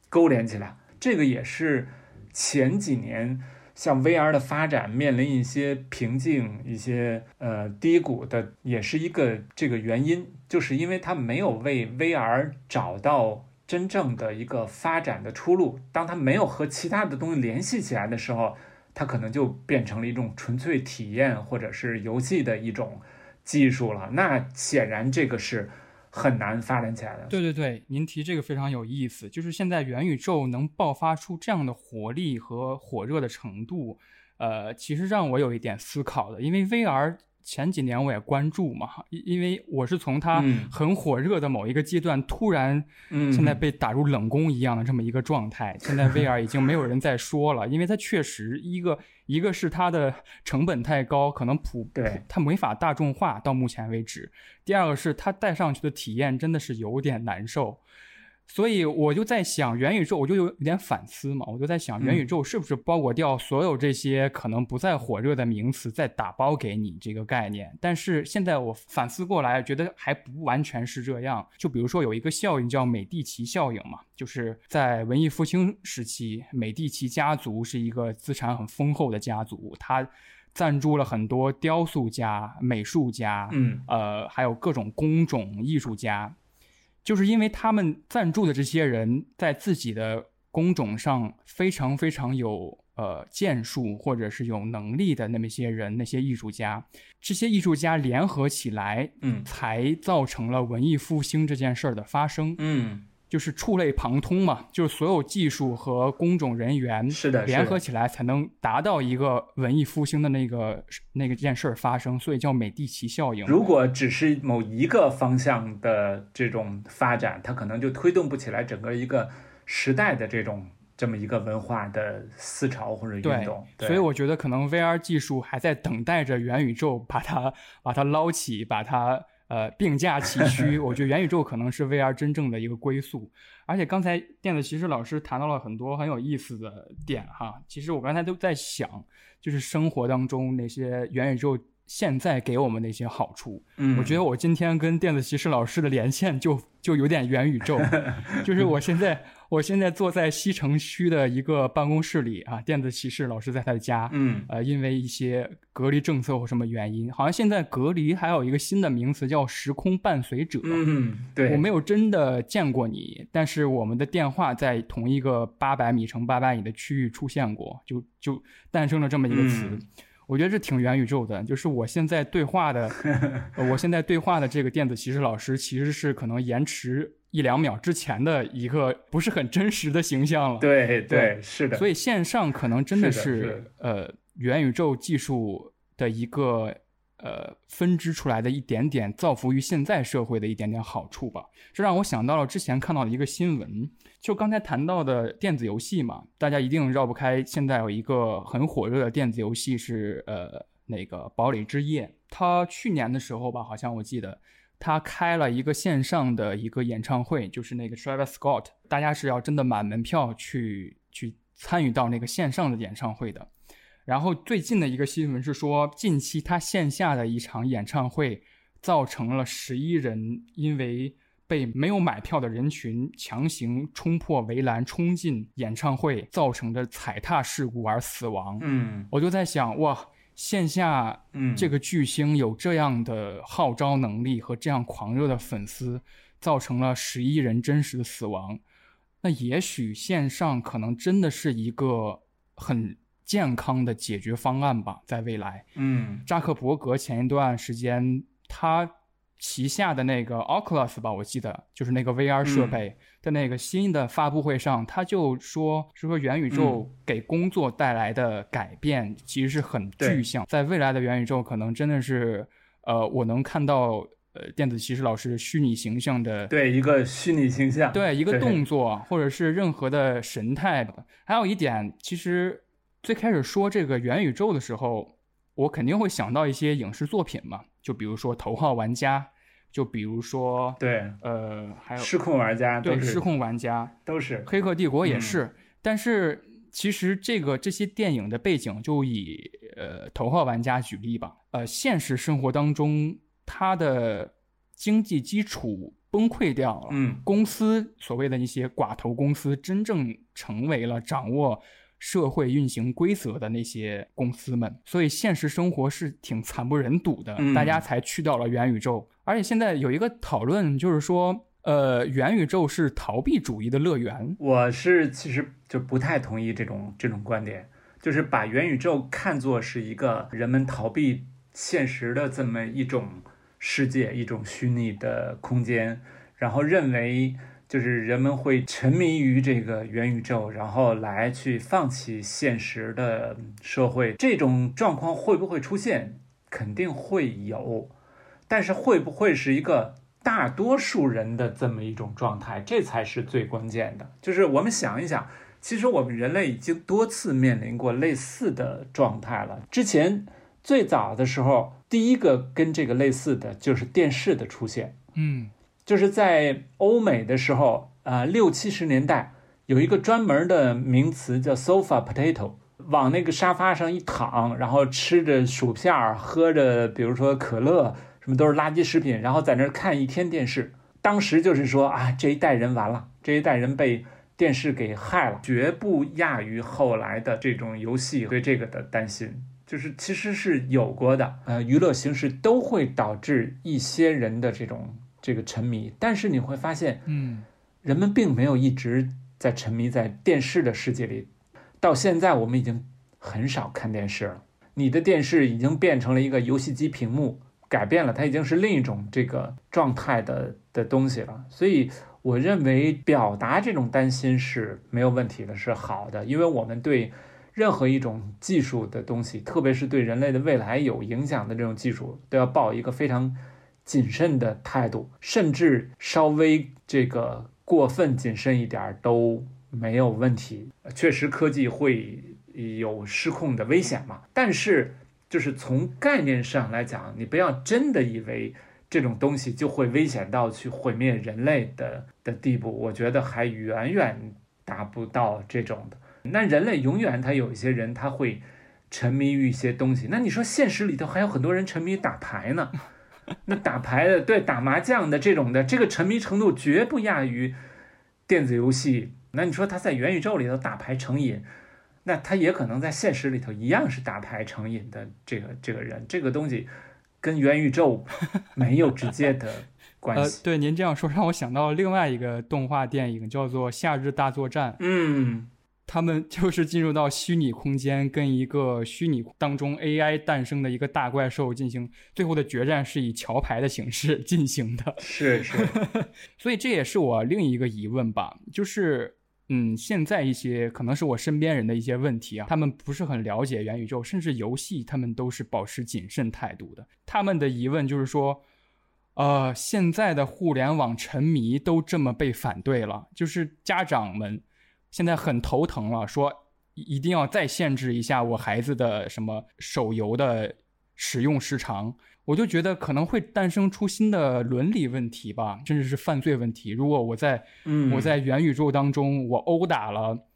勾连起来，这个也是前几年像 VR 的发展面临一些瓶颈、一些呃低谷的，也是一个这个原因，就是因为它没有为 VR 找到真正的一个发展的出路。当它没有和其他的东西联系起来的时候，它可能就变成了一种纯粹体验或者是游戏的一种技术了。那显然这个是很难发展起来的。对对对，您提这个非常有意思，就是现在元宇宙能爆发出这样的活力和火热的程度，呃，其实让我有一点思考的，因为 VR。前几年我也关注嘛，因因为我是从它嗯很火热的某一个阶段，突然嗯现在被打入冷宫一样的这么一个状态。现在 VR 已经没有人再说了，因为它确实一个一个是它的成本太高，可能普对它没法大众化到目前为止；第二个是它戴上去的体验真的是有点难受。所以我就在想，元宇宙我就有有点反思嘛，我就在想，元宇宙是不是包裹掉所有这些可能不再火热的名词，再打包给你这个概念？但是现在我反思过来，觉得还不完全是这样。就比如说有一个效应叫美第奇效应嘛，就是在文艺复兴时期，美第奇家族是一个资产很丰厚的家族，他赞助了很多雕塑家、美术家，嗯呃，还有各种工种艺术家，就是因为他们赞助的这些人在自己的工种上非常非常有呃建树或者是有能力的那么些人，那些艺术家，这些艺术家联合起来，嗯。才造成了文艺复兴这件事儿的发生。嗯，就是触类旁通嘛，就是所有技术和工种人员是的联合起来，才能达到一个文艺复兴的那个那个件事儿发生，所以叫美第奇效应。如果只是某一个方向的这种发展，它可能就推动不起来整个一个时代的这种这么一个文化的思潮或者运对动。，对所以我觉得可能 VR 技术还在等待着元宇宙把它把它捞起，把它呃并驾齐驱。我觉得元宇宙可能是 VR 真正的一个归宿。而且刚才电子骑士老师谈到了很多很有意思的点哈，其实我刚才都在想，就是生活当中那些元宇宙现在给我们的一些好处。嗯，我觉得我今天跟电子骑士老师的连线就就有点元宇宙，就是我现在我现在坐在西城区的一个办公室里啊，电子骑士老师在他的家，嗯呃，因为一些隔离政策或什么原因，好像现在隔离还有一个新的名词叫时空伴随者。嗯，对，我没有真的见过你，但是我们的电话在同一个八百米乘八百米的区域出现过，就就诞生了这么一个词。嗯我觉得这挺元宇宙的，就是我现在对话的，呃我现在对话的这个电子骑士老师，其实是可能延迟一两秒之前的一个不是很真实的形象了。对对对是的，所以线上可能真的是呃元宇宙技术的一个呃分支出来的一点点造福于现在社会的一点点好处吧。这让我想到了之前看到的一个新闻，就刚才谈到的电子游戏嘛，大家一定绕不开。现在有一个很火热的电子游戏是呃那个《堡垒之夜》，它去年的时候吧，好像我记得。他开了一个线上的一个演唱会，就是那个 Travis Scott，大家是要真的买门票去去参与到那个线上的演唱会的。然后最近的一个新闻是说，近期他线下的一场演唱会造成了十一人因为被没有买票的人群强行冲破围栏冲进演唱会，造成的踩踏事故而死亡。嗯我就在想，哇，线下嗯这个巨星有这样的号召能力和这样狂热的粉丝，造成了十一人真实的死亡。那也许线上可能真的是一个很健康的解决方案吧，在未来。嗯扎克伯格前一段时间他旗下的那个 Oculus 吧，我记得就是那个 VR 设备的那个新的发布会上，他就说是说元宇宙给工作带来的改变其实是很具象，在未来的元宇宙可能真的是呃，我能看到呃电子骑士老师虚拟形象的对一个虚拟形象，对一个动作，或者是任何的神态。还有一点，其实最开始说这个元宇宙的时候，我肯定会想到一些影视作品嘛，就比如说《头号玩家》，就比如说对呃，还有失控玩家对《失控玩家》都是《黑客帝国》也嗯是。但是其实这个这些电影的背景，就以呃《头号玩家》举例吧，呃，现实生活当中它的经济基础崩溃掉了。嗯，公司所谓的一些寡头公司，真正成为了掌握社会运行规则的那些公司们，所以现实生活是挺惨不忍睹的。嗯大家才去到了元宇宙，而且现在有一个讨论，就是说，呃，元宇宙是逃避主义的乐园。我是其实就不太同意这种这种观点，就是把元宇宙看作是一个人们逃避现实的这么一种世界，一种虚拟的空间，然后认为就是人们会沉迷于这个元宇宙，然后来去放弃现实的社会。这种状况会不会出现？肯定会有，但是会不会是一个大多数人的这么一种状态？这才是最关键的。就是我们想一想，其实我们人类已经多次面临过类似的状态了。之前最早的时候，第一个跟这个类似的就是电视的出现。嗯就是在欧美的时候，啊，六七十年代有一个专门的名词叫 sofa potato，往那个沙发上一躺，然后吃着薯片儿，喝着比如说可乐，什么都是垃圾食品，然后在那儿看一天电视。当时就是说啊，这一代人完了，这一代人被电视给害了，绝不亚于后来的这种游戏对这个的担心。就是其实是有过的，呃，娱乐形式都会导致一些人的这种这个沉迷，但是你会发现，嗯人们并没有一直在沉迷在电视的世界里。到现在，我们已经很少看电视了。你的电视已经变成了一个游戏机屏幕，改变了，它已经是另一种这个状态的的东西了。所以，我认为表达这种担心是没有问题的，是好的，因为我们对任何一种技术的东西，特别是对人类的未来有影响的这种技术，都要抱一个非常谨慎的态度，甚至稍微这个过分谨慎一点儿都没有问题。确实，科技会有失控的危险嘛，但是就是从概念上来讲，你不要真的以为这种东西就会危险到去毁灭人类的的地步，我觉得还远远达不到这种的。那人类永远他有一些人他会沉迷于一些东西，那你说现实里头还有很多人沉迷于打牌呢？那打牌的，对打麻将的这种的，这个沉迷程度绝不亚于电子游戏。那你说他在元宇宙里头打牌成瘾，那他也可能在现实里头一样是打牌成瘾的这个这个人。这个东西跟元宇宙 没有直接的关呃，系。对，您这样说让我想到另外一个动画电影，叫做《夏日大作战》。嗯，他们 就是进入到虚拟空间，跟一个虚拟当中 AI 诞生的一个大怪兽进行最后的决战，是以桥牌的形式 进行的。是是，所以这也是我另一个疑问吧，就是，嗯，现在一些可能是我身边人的一些问题啊，他们不是很了解元宇宙，甚至游戏，他们都是保持谨慎态度的。他们的疑问就是说，呃，现在的互联网沉迷都这么被反对了，就是家长们现在很头疼了，说一定要再限制一下我孩子的什么手游的使用时长。我就觉得可能会诞生出新的伦理问题吧，甚至是犯罪问题。如果我在嗯，我在元宇宙当中，我殴打了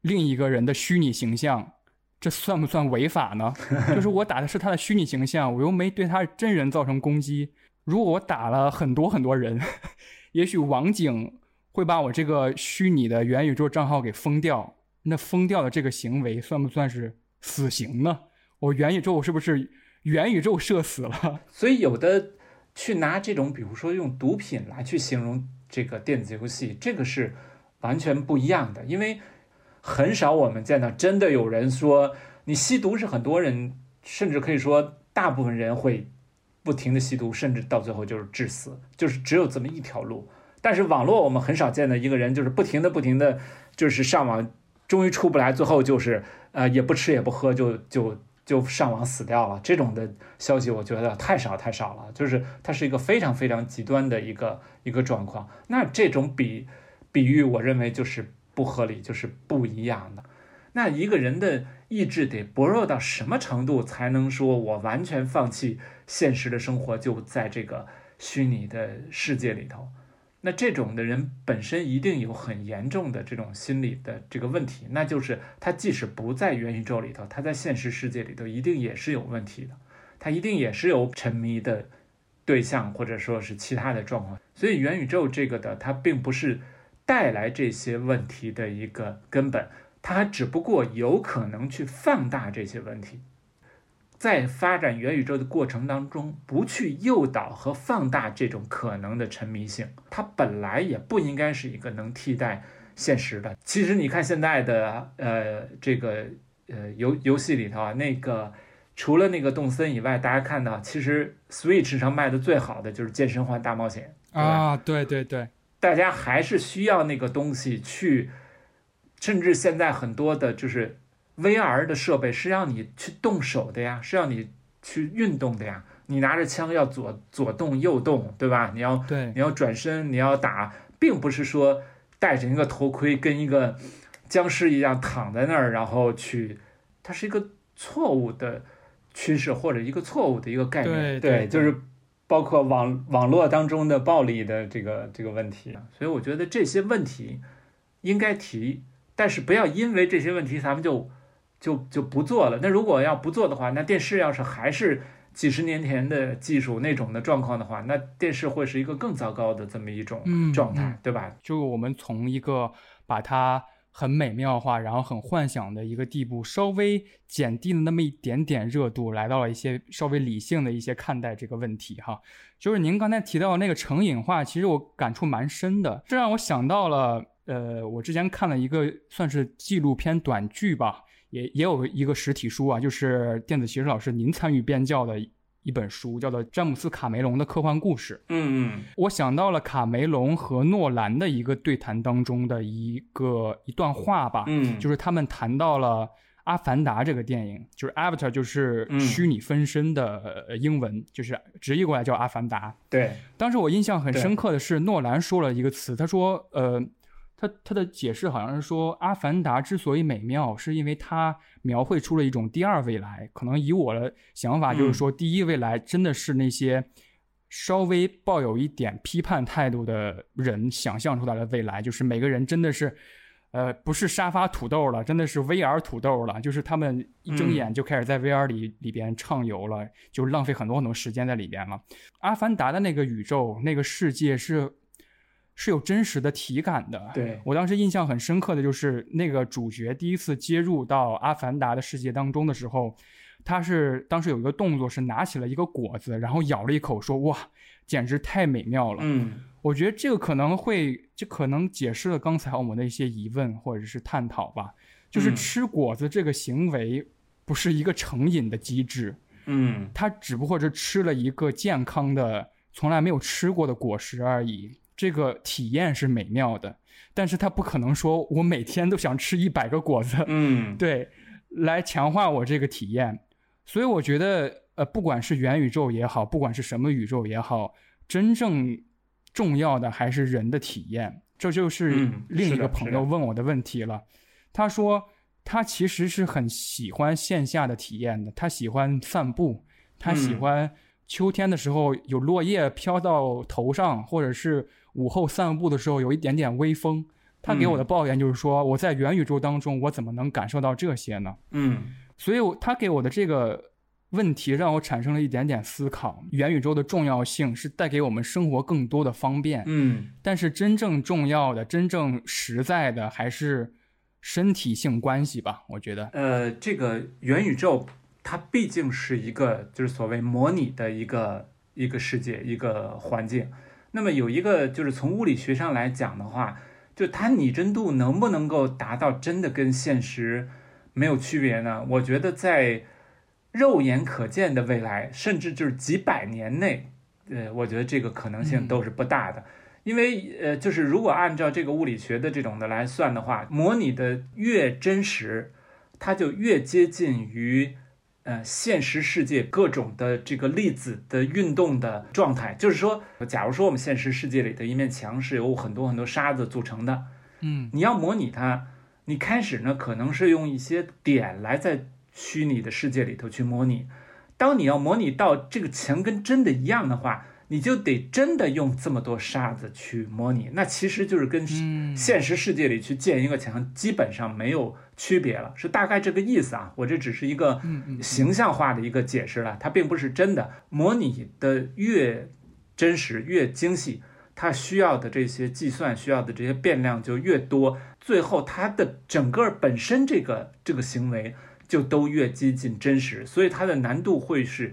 另一个人的虚拟形象，这算不算违法呢？就是我打的是他的虚拟形象，我又没对他真人造成攻击。如果我打了很多很多人，也许网警会把我这个虚拟的元宇宙账号给封掉。那封掉的这个行为算不算是死刑呢？我元宇宙是不是元宇宙社死了？所以有的去拿这种，比如说用毒品来去形容这个电子游戏，这个是完全不一样的，因为很少我们见到真的有人说你吸毒是很多人，甚至可以说大部分人会不停的吸毒，甚至到最后就是致死，就是只有这么一条路。但是网络我们很少见的一个人，就是不停的不停的就是上网，终于出不来，最后就是呃也不吃也不喝就就就上网死掉了。这种的消息我觉得太少太少了，就是它是一个非常非常极端的一个一个状况。那这种比比喻，我认为就是不合理，就是不一样的。那一个人的意志得薄弱到什么程度，才能说我完全放弃现实的生活，就在这个虚拟的世界里头？那这种的人本身一定有很严重的这种心理的这个问题，那就是他即使不在元宇宙里头，他在现实世界里头一定也是有问题的，他一定也是有沉迷的对象，或者说是其他的状况。所以元宇宙这个的，它并不是带来这些问题的一个根本，它只不过有可能去放大这些问题。在发展元宇宙的过程当中，不去诱导和放大这种可能的沉迷性，它本来也不应该是一个能替代现实的。其实你看现在的呃这个呃游游戏里头啊，那个除了那个动森以外，大家看到其实 Switch 上卖的最好的就是健身环大冒险啊，对对对，大家还是需要那个东西去，甚至现在很多的就是。VR 的设备是让你去动手的呀，是让你去运动的呀。你拿着枪要左左动右动，对吧？你要对，你要转身，你要打，并不是说戴着一个头盔跟一个僵尸一样躺在那儿，然后去，它是一个错误的趋势或者一个错误的一个概念。对，就是包括网网络当中的暴力的这个这个问题。所以我觉得这些问题应该提，但是不要因为这些问题咱们就。就就不做了。那如果要不做的话，那电视要是还是几十年前的技术那种的状况的话，那电视会是一个更糟糕的这么一种状态，对吧？就我们从一个把它很美妙化，然后很幻想的一个地步，稍微减低了那么一点点热度，来到了一些稍微理性的一些看待这个问题。哈，就是您刚才提到那个成瘾化，其实我感触蛮深的，这让我想到了，呃，我之前看了一个算是纪录片短剧吧。也也有一个实体书啊，就是电子骑士老师您参与编教的一本书，叫做《詹姆斯·卡梅隆的科幻故事》。嗯嗯，我想到了卡梅隆和诺兰的一个对谈当中的一个一段话吧。嗯，就是他们谈到了《阿凡达》这个电影，就是 Avatar，就是虚拟分身的英文，就是直译过来叫《阿凡达》。对，当时我印象很深刻的是诺兰说了一个词，他说：“呃。”他他的解释好像是说，《阿凡达》之所以美妙，是因为它描绘出了一种第二未来。可能以我的想法，就是说，第一未来真的是那些稍微抱有一点批判态度的人想象出来的未来，就是每个人真的是，呃，不是沙发土豆了，真的是 VR 土豆了，就是他们一睁眼就开始在 VR 里里边畅游了，就浪费很多很多时间在里边了。《阿凡达》的那个宇宙，那个世界是。是有真实的体感的。对我当时印象很深刻的就是那个主角第一次接入到阿凡达的世界当中的时候，他是当时有一个动作是拿起了一个果子，然后咬了一口，说：“哇，简直太美妙了。”嗯，我觉得这个可能会，这可能解释了刚才我们的一些疑问或者是探讨吧。就是吃果子这个行为不是一个成瘾的机制，嗯，他只不过是吃了一个健康的、从来没有吃过的果实而已。这个体验是美妙的，但是他不可能说我每天都想吃一百个果子，嗯，对，来强化我这个体验。所以我觉得，呃，不管是元宇宙也好，不管是什么宇宙也好，真正重要的还是人的体验。这就是另一个朋友问我的问题了。他说他其实是很喜欢线下的体验的，他喜欢散步，他喜欢秋天的时候有落叶飘到头上，或者是。午后散步的时候有一点点微风，他给我的抱怨就是说，我在元宇宙当中，我怎么能感受到这些呢？嗯，所以他给我的这个问题让我产生了一点点思考。元宇宙的重要性是带给我们生活更多的方便，嗯，但是真正重要的、真正实在的还是身体性关系吧？我觉得，呃，这个元宇宙它毕竟是一个就是所谓模拟的一个一个世界、一个环境。那么有一个就是从物理学上来讲的话，就它拟真度能不能够达到真的跟现实没有区别呢？我觉得在肉眼可见的未来，甚至就是几百年内，呃，我觉得这个可能性都是不大的。因为呃，就是如果按照这个物理学的这种的来算的话，模拟的越真实，它就越接近于。呃，现实世界各种的这个粒子的运动的状态，就是说，假如说我们现实世界里的一面墙是由很多很多沙子组成的，嗯，你要模拟它，你开始呢可能是用一些点来在虚拟的世界里头去模拟，当你要模拟到这个墙跟真的一样的话，你就得真的用这么多沙子去模拟，那其实就是跟嗯现实世界里去建一个墙基本上没有区别了，是大概这个意思啊。我这只是一个形象化的一个解释了，它并不是真的。模拟的越真实越精细，它需要的这些计算需要的这些变量就越多，最后它的整个本身这个这个行为就都越接近真实，所以它的难度会是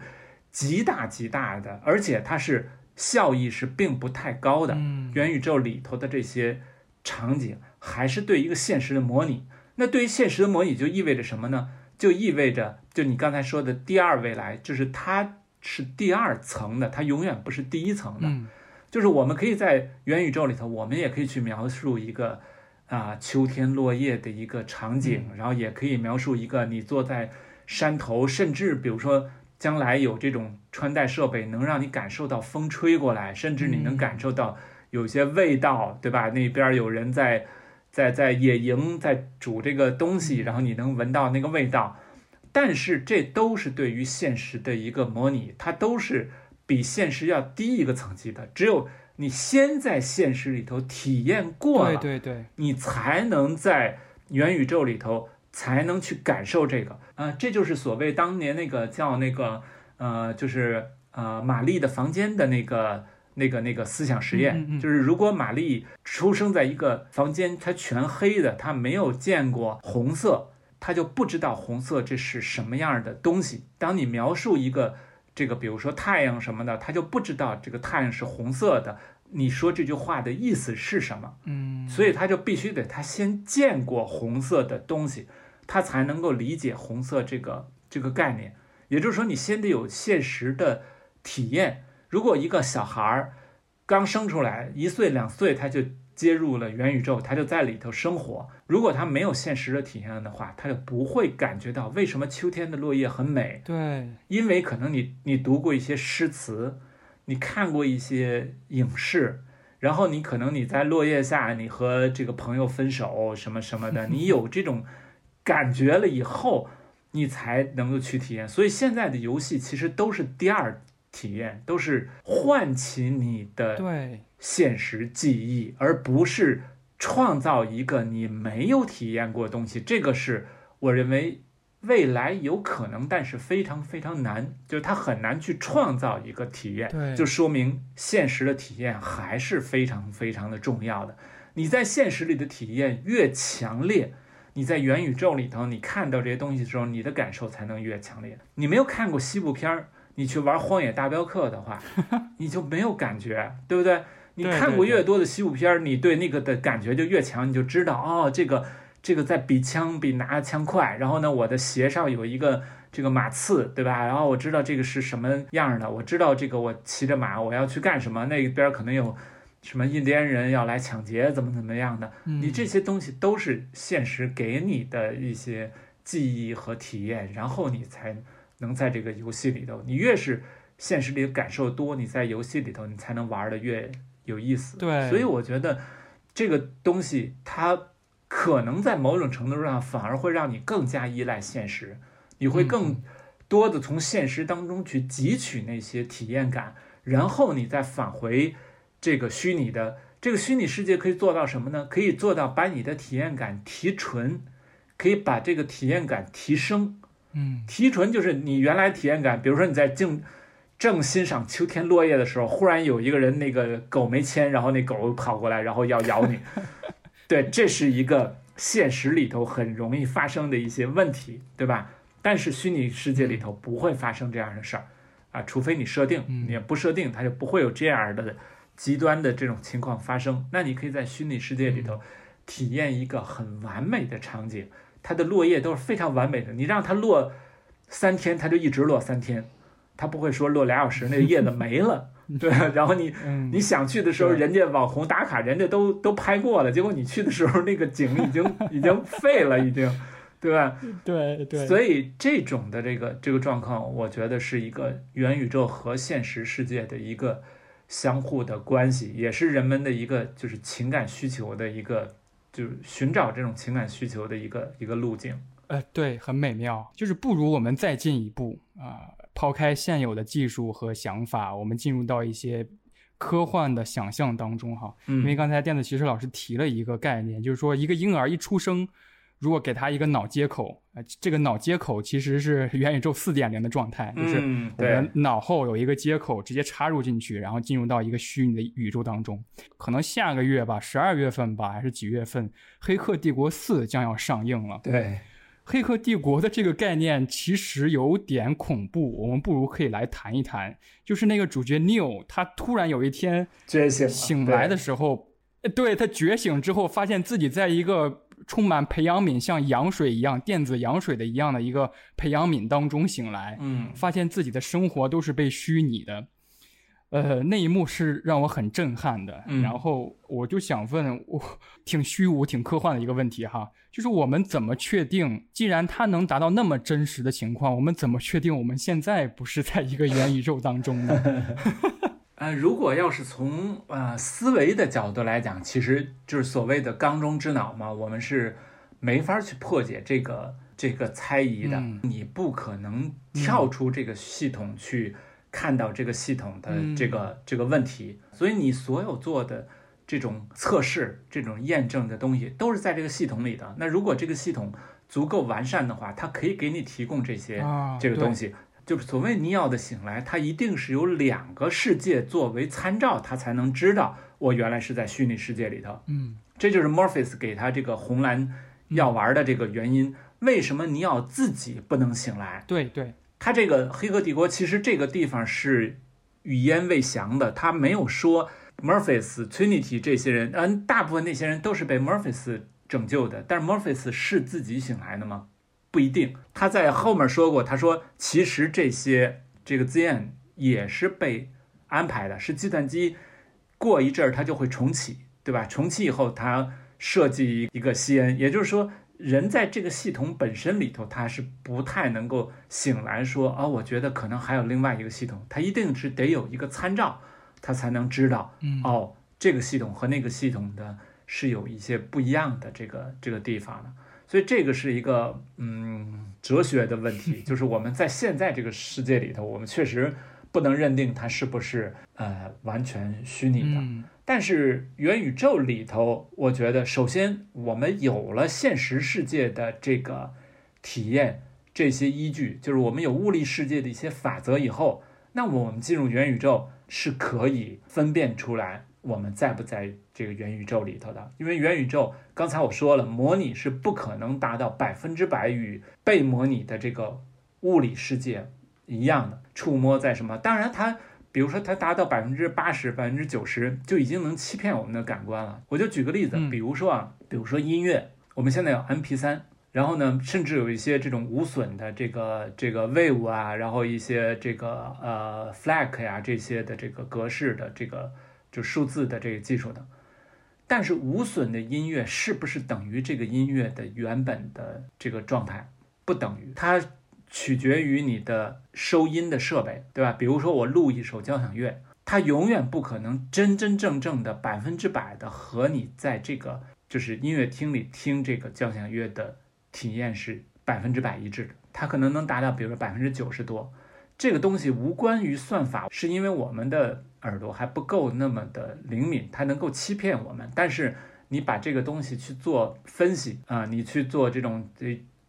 极大极大的，而且它是效益是并不太高的。嗯元宇宙里头的这些场景还是对一个现实的模拟。那对于现实的模拟就意味着什么呢？就意味着就你刚才说的第二未来，就是它是第二层的，它永远不是第一层的。嗯就是我们可以在元宇宙里头，我们也可以去描述一个啊、秋天落叶的一个场景，然后也可以描述一个你坐在山头，甚至比如说将来有这种穿戴设备能让你感受到风吹过来，甚至你能感受到有些味道，对吧？那边有人在在在野营，在煮这个东西，然后你能闻到那个味道。但是这都是对于现实的一个模拟，它都是比现实要低一个层级的。只有你先在现实里头体验过了，对对对，你才能在元宇宙里头才能去感受这个啊、这就是所谓当年那个叫那个呃，就是呃玛丽的房间的那个那个那个思想实验，嗯嗯嗯就是如果玛丽出生在一个房间，它全黑的，她没有见过红色，她就不知道红色这是什么样的东西。当你描述一个这个，比如说太阳什么的，她就不知道这个太阳是红色的。你说这句话的意思是什么？嗯所以他就必须得他先见过红色的东西，他才能够理解红色这个这个概念。也就是说，你先得有现实的体验。如果一个小孩儿刚生出来一岁两岁，他就接入了元宇宙，他就在里头生活。如果他没有现实的体验的话，他就不会感觉到为什么秋天的落叶很美。对，因为可能你你读过一些诗词，你看过一些影视，然后你可能你在落叶下，你和这个朋友分手什么什么的，你有这种感觉了以后，你才能够去体验。所以现在的游戏其实都是第二体验，都是唤起你的对，现实记忆，而不是创造一个你没有体验过的东西。这个是我认为未来有可能，但是非常非常难，就是它很难去创造一个体验，对就说明现实的体验还是非常非常的重要的。你在现实里的体验越强烈，你在元宇宙里头，你看到这些东西的时候，你的感受才能越强烈。你没有看过西部片儿，你去玩《荒野大镖客》的话，你就没有感觉，对不对？你看过越多的西部片儿，你对那个的感觉就越强，你就知道哦，这个这个在比枪比拿枪快，然后呢，我的鞋上有一个这个马刺，对吧？然后我知道这个是什么样的，我知道这个我骑着马我要去干什么，那边儿可能有什么印第安人要来抢劫，怎么怎么样的，嗯你这些东西都是现实给你的一些记忆和体验，然后你才能在这个游戏里头，你越是现实里的感受多，你在游戏里头你才能玩的越有意思。对所以我觉得这个东西它可能在某种程度上反而会让你更加依赖现实，你会嗯更多的从现实当中去汲取那些体验感，然后你再返回这个虚拟的这个虚拟世界可以做到什么呢？可以做到把你的体验感提纯，可以把这个体验感提升。嗯提纯就是你原来体验感，比如说你在正正欣赏秋天落叶的时候，忽然有一个人那个狗没牵，然后那狗跑过来，然后要咬你。对，这是一个现实里头很容易发生的一些问题，对吧？但是虚拟世界里头不会发生这样的事儿啊，除非你设定，嗯你不设定，它就不会有这样的极端的这种情况发生。那你可以在虚拟世界里头体验一个很完美的场景，它的落叶都是非常完美的。你让它落三天，它就一直落三天，它不会说落俩小时那个叶子没了，对吧。然后你嗯，你想去的时候，人家网红打卡，人家都都拍过了，结果你去的时候，那个景已经 已经废了，已经，对吧？对对，所以这种的这个这个状况，我觉得是一个元宇宙和现实世界的一个相互的关系，也是人们的一个就是情感需求的一个，就是寻找这种情感需求的一个一个路径。呃，对，很美妙，就是不如我们再进一步啊、抛开现有的技术和想法，我们进入到一些科幻的想象当中哈。因为刚才电子骑士老师提了一个概念，就是说一个婴儿一出生。如果给他一个脑接口，呃，这个脑接口其实是 元宇宙四点零的状态，就是我们脑后有一个接口，直接插入进去，然后进入到一个虚拟的宇宙当中。可能下个月吧，十二月份吧，还是几月份，《黑客帝国四》将要上映了。对，《黑客帝国》的这个概念其实有点恐怖，我们不如可以来谈一谈，就是那个主角 Neo，他突然有一天觉醒醒来的时候，对他觉醒之后，发现自己在一个。充满培养皿，像羊水一样电子羊水的一样的一个培养皿当中醒来，嗯，发现自己的生活都是被虚拟的，呃，那一幕是让我很震撼的。然后我就想问，我挺虚无、挺科幻的一个问题哈，就是我们怎么确定，既然它能达到那么真实的情况，我们怎么确定我们现在不是在一个元宇宙当中呢？呃，如果要是从呃思维的角度来讲，其实就是所谓的缸中之脑嘛，我们是没法去破解这个这个猜疑的。你不可能跳出这个系统去看到这个系统的这个这个问题，所以你所有做的这种测试、这种验证的东西都是在这个系统里的。那如果这个系统足够完善的话，它可以给你提供这些这个东西。就是所谓尼奥的醒来，它一定是有两个世界作为参照，他才能知道我原来是在虚拟世界里头。嗯，这就是 Morpheus 给他这个红蓝药丸的这个原因。为什么尼奥自己不能醒来？对对，他这个黑客帝国其实这个地方是语焉未详的，他没有说 Murphy's、Trinity 这些人，嗯，大部分那些人都是被 Murphy's 拯救的，但是 Murphy's 是自己醒来的吗？不一定，他在后面说过，他说其实这些这个 ZN 也是被安排的，是计算机过一阵儿它就会重启，对吧？重启以后，它设计一个 CN，也就是说，人在这个系统本身里头，他是不太能够醒来说啊，我觉得可能还有另外一个系统，他一定是得有一个参照，他才能知道，哦，这个系统和那个系统的是有一些不一样的这个这个地方的。所以这个是一个嗯哲学的问题，就是我们在现在这个世界里头，我们确实不能认定它是不是呃完全虚拟的。但是元宇宙里头，我觉得首先我们有了现实世界的这个体验这些依据，就是我们有物理世界的一些法则以后，那我们进入元宇宙是可以分辨出来。我们在不在这个元宇宙里头的？因为元宇宙刚才我说了，模拟是不可能达到百分之百与被模拟的这个物理世界一样的。触摸在什么？当然，它比如说它达到百分之八十、百分之九十，就已经能欺骗我们的感官了。我就举个例子，比如说啊，比如说音乐，我们现在有 MP3，然后呢，甚至有一些这种无损的这个这个 Wave 啊，然后一些这个呃 FLAC 呀这些的这个格式的这个。就数字的这个技术的，但是无损的音乐是不是等于这个音乐的原本的这个状态？不等于，它取决于你的收音的设备，对吧？比如说我录一首交响乐，它永远不可能真真正正的百分之百的和你在这个就是音乐厅里听这个交响乐的体验是百分之百一致的，它可能能达到，比如说百分之九十多。这个东西无关于算法，是因为我们的耳朵还不够那么的灵敏，它能够欺骗我们。但是你把这个东西去做分析啊，你去做这种，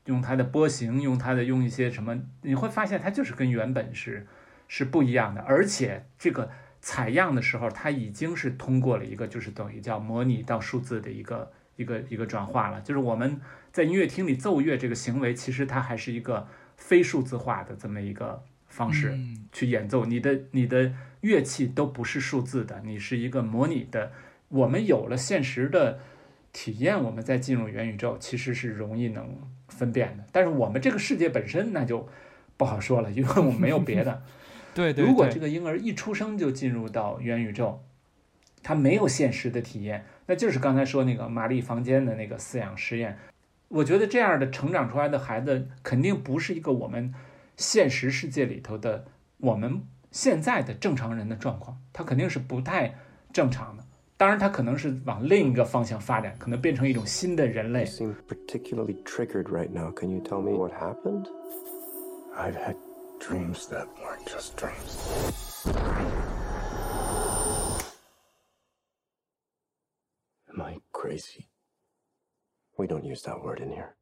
用它的波形，用它的用一些什么，你会发现它就是跟原本是是不一样的。而且这个采样的时候，它已经是通过了一个就是等于叫模拟到数字的一个一个一个转化了。就是我们在音乐厅里奏乐这个行为，其实它还是一个非数字化的这么一个。方式去演奏你的你的乐器都不是数字的，你是一个模拟的。我们有了现实的体验，我们再进入元宇宙，其实是容易能分辨的。但是我们这个世界本身那就不好说了，因为我们没有别的。对对。如果这个婴儿一出生就进入到元宇宙，他没有现实的体验，那就是刚才说那个玛丽房间的那个饲养实验。我觉得这样的成长出来的孩子，肯定不是一个我们。现实世界里头的我们现在的正常人的状况，他肯定是不太正常的。当然，他可能是往另一个方向发展，可能变成一种新的人类。Seem particularly triggered right now. Can you tell me what happened? I've had Dreams that weren't just dreams. Am I crazy? We don't use that word in here.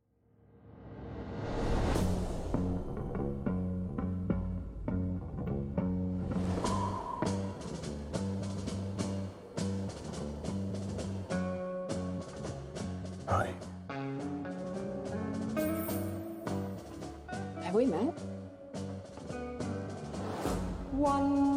One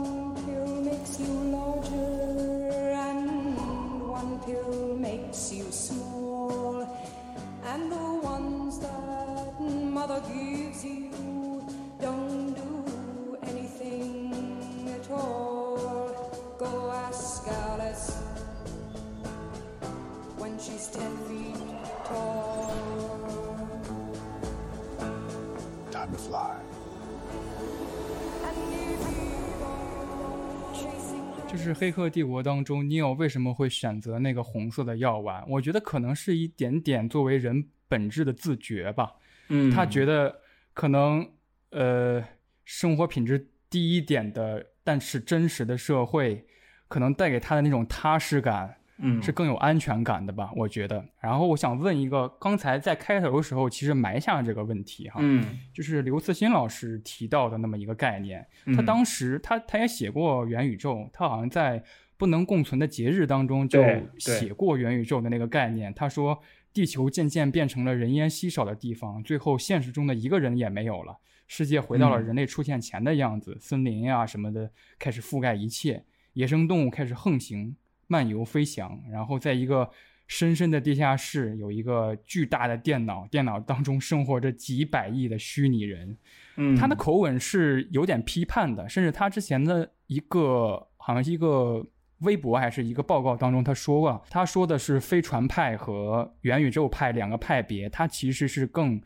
就是《黑客帝国》当中，Neo 为什么会选择那个红色的药丸？我觉得可能是一点点作为人本质的自觉吧。嗯，他觉得可能呃生活品质低一点的，但是真实的社会，可能带给他的那种踏实感，嗯是更有安全感的吧？我觉得。然后我想问一个，刚才在开头的时候其实埋下了这个问题哈，嗯就是刘慈欣老师提到的那么一个概念。嗯他当时他他也写过元宇宙，他好像在不能共存的节日当中就写过元宇宙的那个概念。他说，地球渐渐变成了人烟稀少的地方，最后现实中的一个人也没有了，世界回到了嗯人类出现前的样子，森林呀、什么的开始覆盖一切，野生动物开始横行、漫游、飞翔，然后在一个。深深的地下室有一个巨大的电脑，电脑当中生活着几百亿的虚拟人，嗯，他的口吻是有点批判的，甚至他之前的一个好像是一个微博还是一个报告当中，他说过，他说的是飞船派和元宇宙派两个派别，他其实是更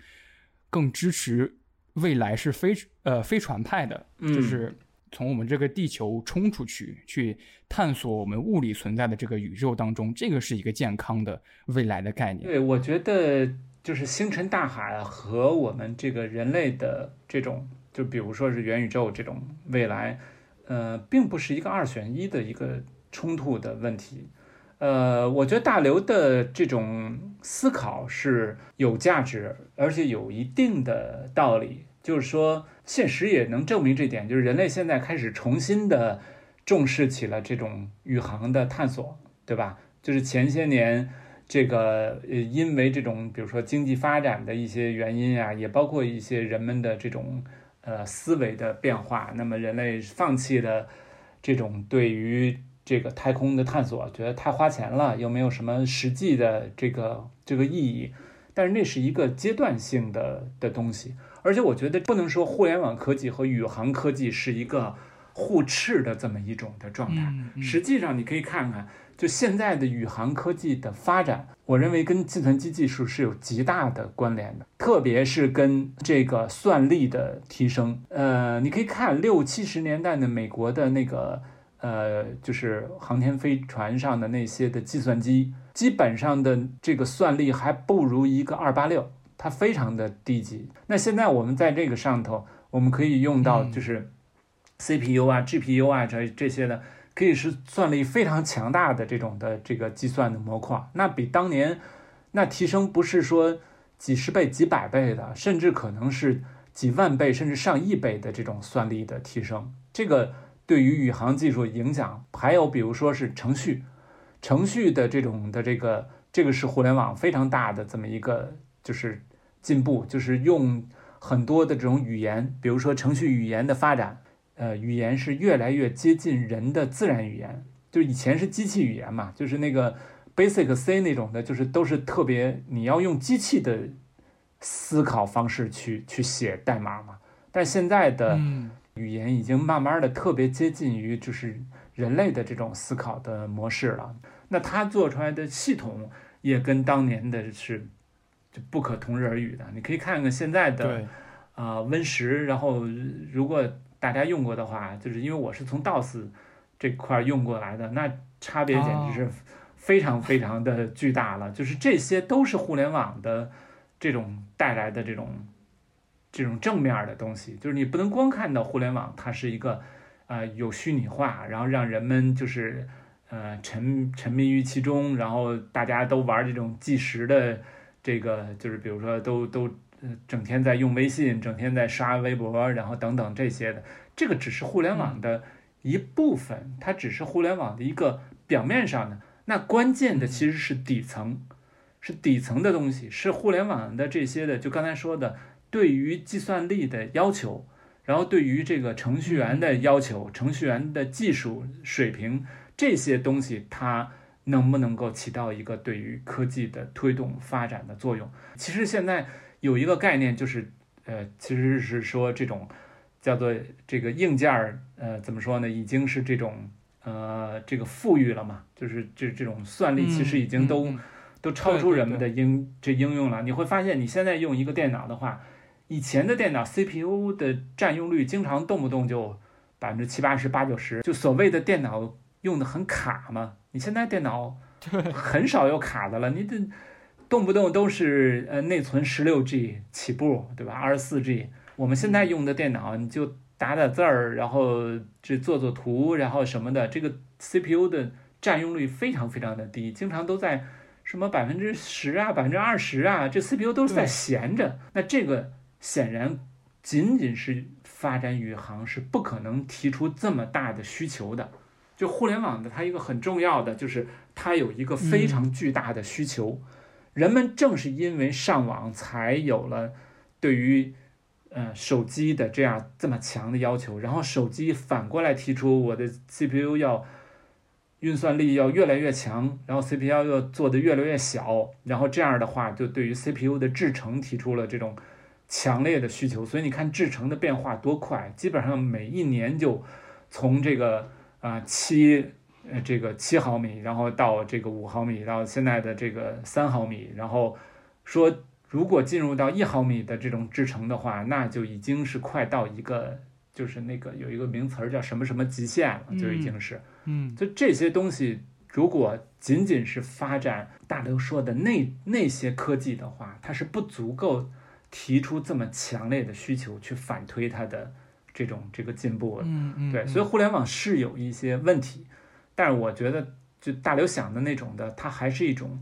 更支持未来是飞呃飞船派的，嗯就是从我们这个地球冲出去，去探索我们物理存在的这个宇宙当中，这个是一个健康的未来的概念。对，我觉得就是星辰大海和我们这个人类的这种，就比如说是元宇宙这种未来，呃，并不是一个二选一的一个冲突的问题。呃，我觉得大刘的这种思考是有价值，而且有一定的道理。就是说，现实也能证明这点，就是人类现在开始重新的重视起了这种宇航的探索，对吧？就是前些年这个呃，因为这种比如说经济发展的一些原因啊，也包括一些人们的这种呃思维的变化，那么人类放弃了这种对于这个太空的探索，觉得太花钱了，又没有什么实际的这个这个意义。但是那是一个阶段性的的东西，而且我觉得不能说互联网科技和宇航科技是一个互斥的这么一种的状态。嗯嗯实际上，你可以看看，就现在的宇航科技的发展，我认为跟计算机技术是有极大的关联的，特别是跟这个算力的提升。呃，你可以看六七十年代的美国的那个呃，就是航天飞船上的那些的计算机，基本上的这个算力还不如一个二八六，它非常的低级。那现在我们在这个上头，我们可以用到嗯就是 CPU 啊、GPU 啊这这些的，可以是算力非常强大的这种的这个计算的模块，那比当年那提升不是说几十倍、几百倍的，甚至可能是几万倍甚至上亿倍的这种算力的提升。这个对于宇航技术影响，还有比如说是程序，程序的这种的这个这个是互联网非常大的这么一个就是进步，就是用很多的这种语言，比如说程序语言的发展。呃，语言是越来越接近人的自然语言，就以前是机器语言嘛，就是那个 Basic C 那种的，就是都是特别你要用机器的思考方式去去写代码嘛。但现在的嗯语言已经慢慢的特别接近于就是人类的这种思考的模式了。那他做出来的系统也跟当年的是就不可同日而语的。你可以看看现在的对，啊、Win 十，然后如果大家用过的话，就是因为我是从 DOS 这块儿用过来的，那差别简直是非常非常的巨大了。就是这些都是互联网的这种带来的这种这种正面的东西，就是你不能光看到互联网它是一个呃有虚拟化，然后让人们就是呃沉沉迷于其中，然后大家都玩这种计时的这个，就是比如说都都呃整天在用微信，整天在刷微博，然后等等这些的，这个只是互联网的一部分，它只是互联网的一个表面上的，那关键的其实是底层。是底层的东西，是互联网的这些的，就刚才说的，对于计算力的要求，然后对于这个程序员的要求，程序员的技术水平这些东西，它能不能够起到一个对于科技的推动发展的作用？其实现在有一个概念，就是呃，其实是说这种叫做这个硬件儿，呃，怎么说呢？已经是这种呃这个富裕了嘛，就是这这种算力其实已经都。嗯嗯都超出人们的应这应用了。你会发现，你现在用一个电脑的话，以前的电脑 CPU 的占用率经常动不动就百分之七八十、八九十，就所谓的电脑用的很卡嘛。你现在电脑 很少有卡的了，你这动不动都是呃内存十六 G 起步，对吧？二十四 G。我们现在用的电脑，你就打打字儿，然后这做做图，然后什么的，这个 CPU 的占用率非常非常的低，经常都在。什么百分之十啊，百分之二十啊，这 CPU 都是在闲着。那这个显然仅仅是发展宇航是不可能提出这么大的需求的。就互联网的它一个很重要的就是它有一个非常巨大的需求，人们正是因为上网才有了对于呃手机的这样这么强的要求，然后手机反过来提出我的 CPU 要。运算力要越来越强，然后 CPU 要做的越来越小，然后这样的话就对于 CPU 的制程提出了这种强烈的需求。所以你看制程的变化多快，基本上每一年就从这个啊七呃这个七毫米，然后到这个五毫米，到现在的这个三毫米，然后说如果进入到一毫米的这种制程的话，那就已经是快到一个就是那个有一个名词儿叫什么什么极限了，就已经是。嗯，就这些东西，如果仅仅是发展大刘说的那那些科技的话，它是不足够提出这么强烈的需求去反推它的这种这个进步的。嗯嗯，对，所以互联网是有一些问题，但是我觉得就大刘想的那种的，它还是一种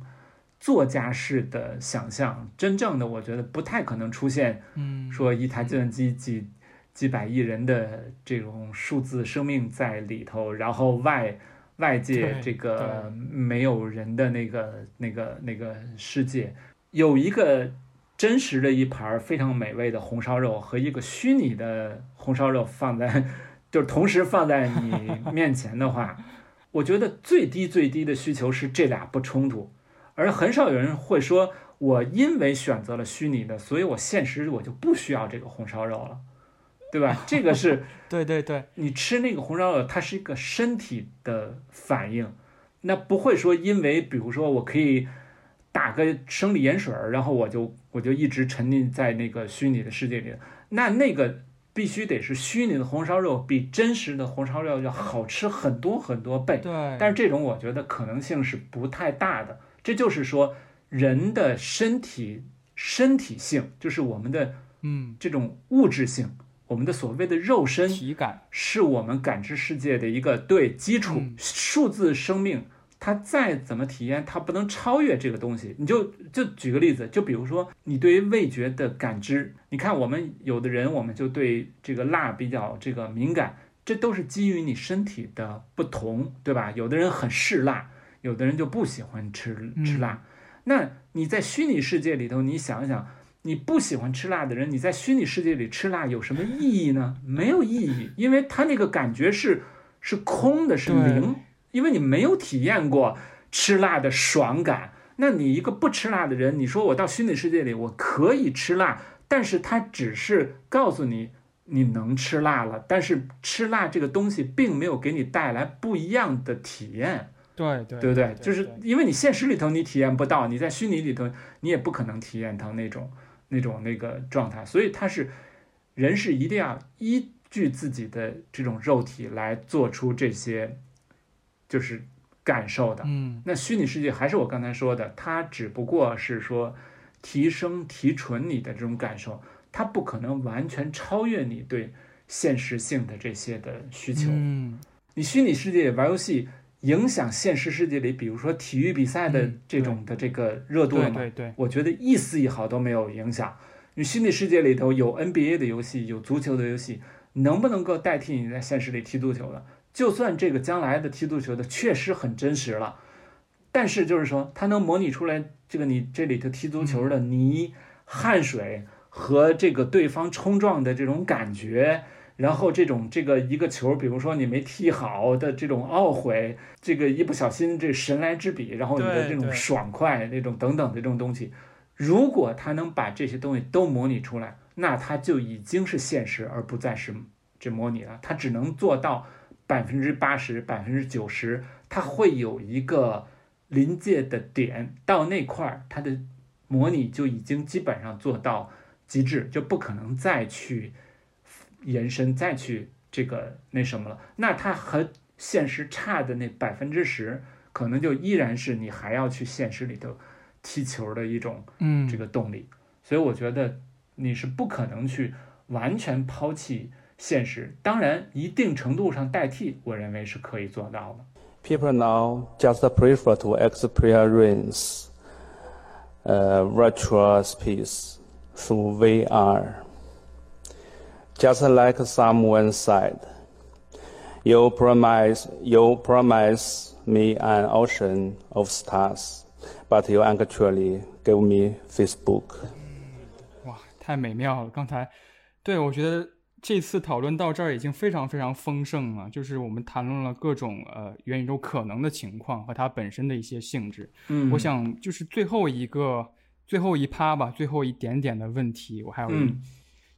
作家式的想象，真正的我觉得不太可能出现。嗯，说一台计算机几几百亿人的这种数字生命在里头，然后外外界这个没有人的那个那个那个世界，有一个真实的一盘非常美味的红烧肉和一个虚拟的红烧肉放在，就是同时放在你 面前的话，我觉得最低最低的需求是这俩不冲突，而很少有人会说，我因为选择了虚拟的，所以我现实我就不需要这个红烧肉了，对吧？这个是 对对对，你吃那个红烧肉，它是一个身体的反应，那不会说因为比如说我可以打个生理盐水儿，然后我就我就一直沉浸在那个虚拟的世界里，那那个必须得是虚拟的红烧肉比真实的红烧肉要好吃很多很多倍。对，但是这种我觉得可能性是不太大的。这就是说，人的身体身体性，就是我们的嗯，这种物质性，我们的所谓的肉身，体感，是我们感知世界的一个对基础。嗯数字生命，它再怎么体验，它不能超越这个东西。你就就举个例子，就比如说你对于味觉的感知，你看我们有的人，我们就对这个辣比较这个敏感，这都是基于你身体的不同，对吧？有的人很嗜辣，有的人就不喜欢吃吃辣。那你在虚拟世界里头，你想一想，你不喜欢吃辣的人，你在虚拟世界里吃辣有什么意义呢？没有意义，因为他那个感觉是是空的，是零，因为你没有体验过吃辣的爽感。那你一个不吃辣的人，你说我到虚拟世界里我可以吃辣，但是它只是告诉你你能吃辣了，但是吃辣这个东西并没有给你带来不一样的体验。对对对不对？就是因为你现实里头你体验不到，你在虚拟里头你也不可能体验到那种那种那个状态，所以它是人是一定要依据自己的这种肉体来做出这些就是感受的。嗯那虚拟世界还是我刚才说的，它只不过是说提升提纯你的这种感受，它不可能完全超越你对现实性的这些的需求。嗯你虚拟世界玩游戏，影响现实世界里，比如说体育比赛的嗯这种的这个热度了吗？对对对，我觉得一丝一毫都没有影响。你虚拟世界里头有 NBA 的游戏，有足球的游戏，能不能够代替你在现实里踢足球的？就算这个将来的踢足球的确实很真实了，但是就是说，它能模拟出来这个你这里头踢足球的泥、汗水和这个对方冲撞的这种感觉，然后这种这个一个球，比如说你没踢好的这种懊悔，这个一不小心这神来之笔，然后你的这种爽快那种等等的这种东西，如果他能把这些东西都模拟出来，那它就已经是现实，而不再是这模拟了。它只能做到百分之八十、百分之九十，它会有一个临界的点，到那块儿它的模拟就已经基本上做到极致，就不可能再去延伸、再去这个那什么了。那它和现实差的那百分之十，可能就依然是你还要去现实里头踢球的一种嗯这个动力。所以我觉得你是不可能去完全抛弃现实，当然一定程度上代替，我认为是可以做到的。 People now just prefer to experience uh, virtual space through VR. Just like someone said, you promise, you promise me an ocean of stars, but you actually give me Facebook. 哇，太美妙了！刚才，对我觉得 这次讨论到这儿已经非常非常丰盛了，就是我们谈论了各种呃元宇宙可能的情况和它本身的一些性质。嗯。我想就是最后一个最后一趴吧，最后一点点的问题，我还有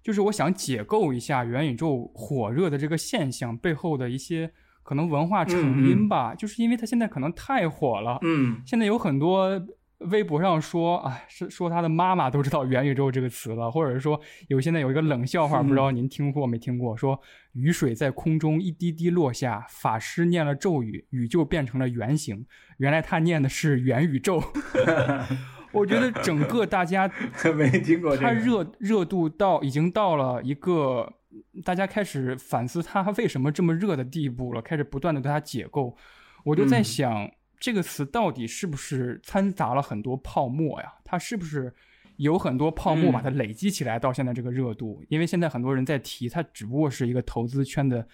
就是我想解构一下元宇宙火热的这个现象背后的一些可能文化成因吧，就是因为它现在可能太火了，嗯。现在有很多微博上说，哎，是说他的妈妈都知道元宇宙这个词了，或者是说有现在有一个冷笑话，嗯不知道您听过没听过？说雨水在空中一滴滴落下，法师念了咒语，雨就变成了圆形，原来他念的是元宇宙。我觉得整个大家 没听过这个。它热热度到已经到了一个大家开始反思他为什么这么热的地步了，开始不断的对他解构。我就在嗯想，这个词到底是不是掺杂了很多泡沫呀？它是不是有很多泡沫嗯把它累积起来到现在这个热度？因为现在很多人在提，它只不过是一个投资圈的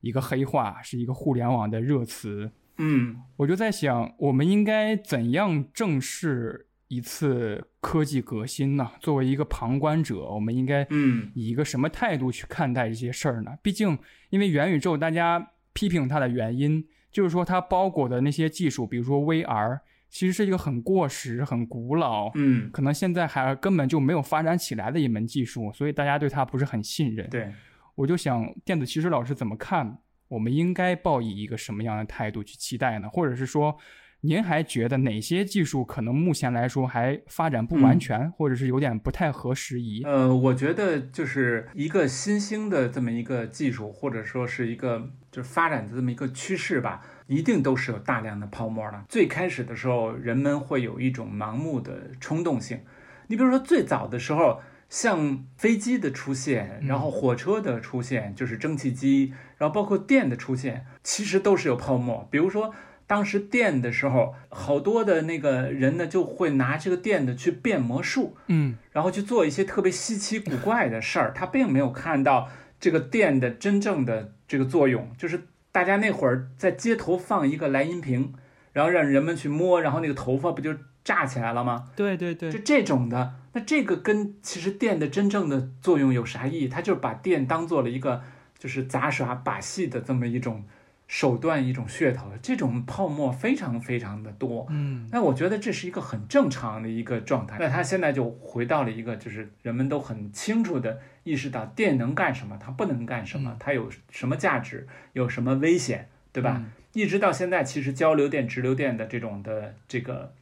一个黑话，是一个互联网的热词。嗯我就在想，我们应该怎样正视一次科技革新呢？作为一个旁观者，我们应该嗯以一个什么态度去看待这些事儿呢？毕竟，因为元宇宙，大家批评它的原因，就是说它包裹的那些技术，比如说 VR，其实是一个很过时、很古老，嗯，可能现在还根本就没有发展起来的一门技术，所以大家对它不是很信任。对，我就想，电子骑士老师怎么看？我们应该抱以一个什么样的态度去期待呢？或者是说，您还觉得哪些技术可能目前来说还发展不完全，或者是有点不太合时宜？呃，我觉得就是一个新兴的这么一个技术，或者说是一个就是发展的这么一个趋势吧，一定都是有大量的泡沫的。最开始的时候，人们会有一种盲目的冲动性。你比如说最早的时候，像飞机的出现，然后火车的出现，就是蒸汽机，然后包括电的出现，其实都是有泡沫。比如说当时电的时候，好多的那个人呢就会拿这个电的去变魔术，嗯然后去做一些特别稀奇古怪的事儿，他并没有看到这个电的真正的这个作用，就是大家那会儿在街头放一个莱茵瓶，然后让人们去摸，然后那个头发不就炸起来了吗？对对对就这种的，那这个跟其实电的真正的作用有啥意义？它就是把电当做了一个就是杂耍把戏的这么一种手段、一种噱头，这种泡沫非常非常的多。嗯那我觉得这是一个很正常的一个状态。那它现在就回到了一个，就是人们都很清楚的意识到电能干什么，它不能干什么，它有什么价值，有什么危险，对吧？嗯一直到现在，其实交流电、直流电的这种的这个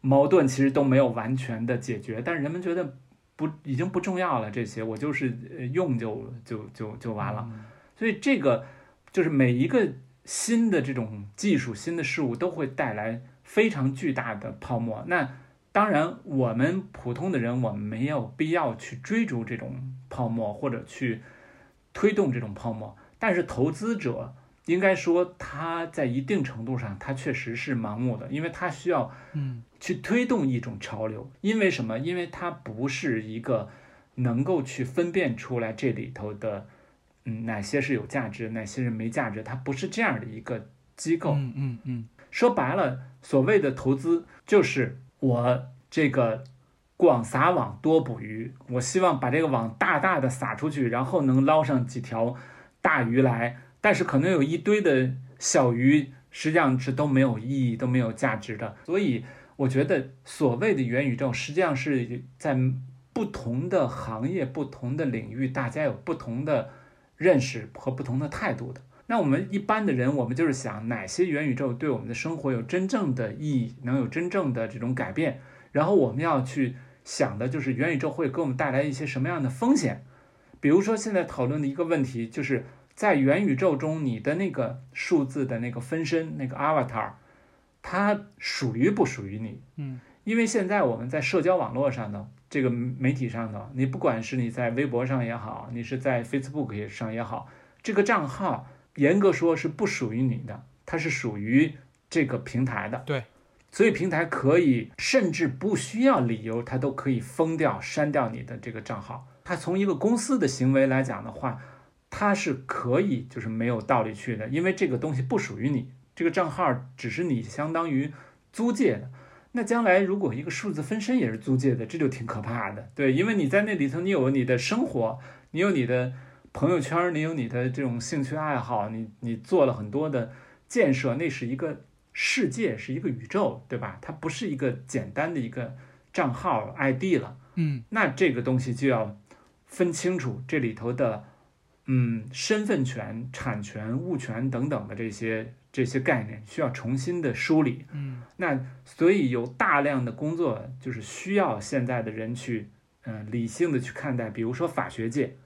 矛盾，其实都没有完全的解决，但是人们觉得不已经不重要了，这些我就是呃用就就就就完了。所以这个就是每一个新的这种技术、新的事物都会带来非常巨大的泡沫。那当然，我们普通的人，我们没有必要去追逐这种泡沫或者去推动这种泡沫。但是投资者应该说，他在一定程度上，他确实是盲目的，因为他需要嗯去推动一种潮流。因为什么？因为它不是一个能够去分辨出来这里头的，嗯，哪些是有价值，哪些是没价值，它不是这样的一个机构。嗯嗯嗯说白了，所谓的投资就是我这个广撒网多捕鱼，我希望把这个网大大的撒出去，然后能捞上几条大鱼来。但是可能有一堆的小鱼，实际上是都没有意义、都没有价值的。所以我觉得所谓的元宇宙，实际上是在不同的行业、不同的领域，大家有不同的认识和不同的态度的。那我们一般的人，我们就是想哪些元宇宙对我们的生活有真正的意义，能有真正的这种改变，然后我们要去想的就是元宇宙会给我们带来一些什么样的风险。比如说现在讨论的一个问题，就是在元宇宙中，你的那个数字的那个分身，那个 avatar，它属于不属于你？嗯因为现在我们在社交网络上的这个媒体上头，你不管是你在微博上也好，你是在 Facebook 上也好，这个账号严格说是不属于你的，它是属于这个平台的。对，所以平台可以甚至不需要理由，它都可以封掉、删掉你的这个账号。它从一个公司的行为来讲的话，它是可以就是没有道理去的，因为这个东西不属于你，这个账号只是你相当于租借的。那将来如果一个数字分身也是租借的，这就挺可怕的，对，因为你在那里头，你有你的生活，你有你的朋友圈，你有你的这种兴趣爱好，你你做了很多的建设，那是一个世界，是一个宇宙，对吧？它不是一个简单的一个账号 ID 了。嗯那这个东西就要分清楚这里头的，嗯，身份权、产权、物权等等的这些这些概念，需要重新的梳理。嗯那所以有大量的工作就是需要现在的人去，嗯、理性的去看待，比如说法学界，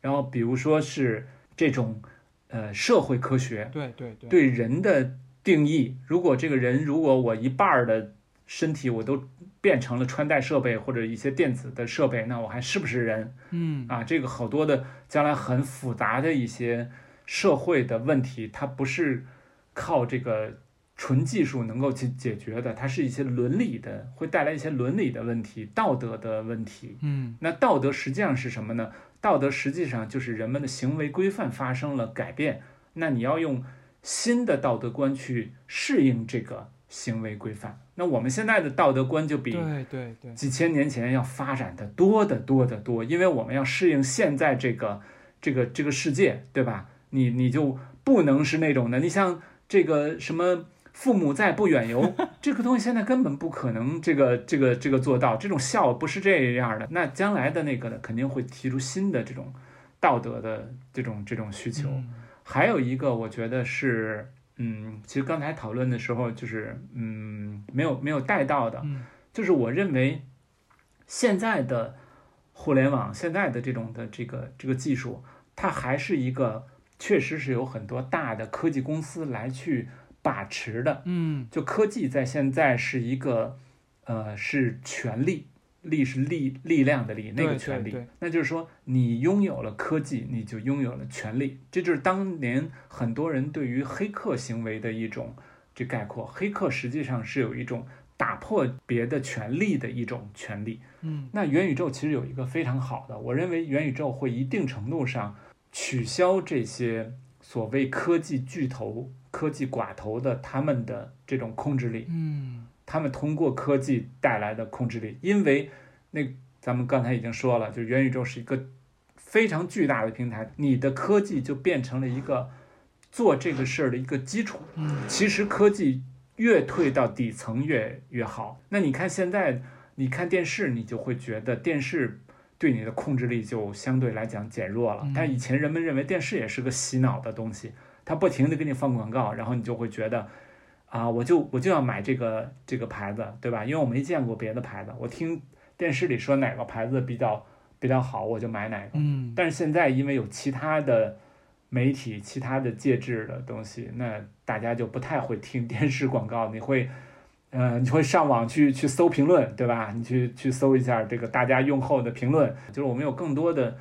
然后比如说是这种，呃，社会科学，对对对对人的定义，如果这个人，如果我一半儿的身体我都变成了穿戴设备或者一些电子的设备，那我还是不是人嗯啊？这个好多的将来很复杂的一些社会的问题，它不是靠这个纯技术能够去解决的，它是一些伦理的，会带来一些伦理的问题、道德的问题。嗯那道德实际上是什么呢？道德实际上就是人们的行为规范发生了改变，那你要用新的道德观去适应这个行为规范。那我们现在的道德观就比对对对几千年前要发展的多得多得多，因为我们要适应现在这个这个这个世界，对吧？你你就不能是那种的，你像这个什么父母在不远游，这个东西现在根本不可能这个这个这个做到，这种孝不是这样的。那将来的那个呢，肯定会提出新的这种道德的这种这种需求。嗯还有一个，我觉得是，嗯，其实刚才讨论的时候，就是，嗯，没有没有带到的，嗯就是我认为现在的互联网，现在的这种的这个这个技术，它还是一个确实是有很多大的科技公司来去把持的。嗯就科技在现在是一个，呃，是权力，力是力力量的力，那个权力那就是说你拥有了科技，你就拥有了权力，这就是当年很多人对于黑客行为的一种这概括。黑客实际上是有一种打破别的权利的一种权利。嗯那元宇宙其实有一个非常好的，我认为元宇宙会一定程度上取消这些所谓科技巨头、科技寡头的他们的这种控制力，嗯他们通过科技带来的控制力，因为那咱们刚才已经说了，就是元宇宙是一个非常巨大的平台，你的科技就变成了一个做这个事儿的一个基础。嗯其实科技越退到底层越越好。那你看现在，你看电视，你就会觉得电视对你的控制力就相对来讲减弱了嗯。但以前人们认为电视也是个洗脑的东西，它不停的给你放广告，然后你就会觉得。啊，我就我就要买这个这个牌子，对吧？因为我没见过别的牌子，我听电视里说哪个牌子比较比较好，我就买哪个。嗯但是现在因为有其他的媒体、其他的介质的东西，那大家就不太会听电视广告，你会呃，你会上网去去搜评论，对吧？你去去搜一下这个大家用后的评论，就是我们有更多的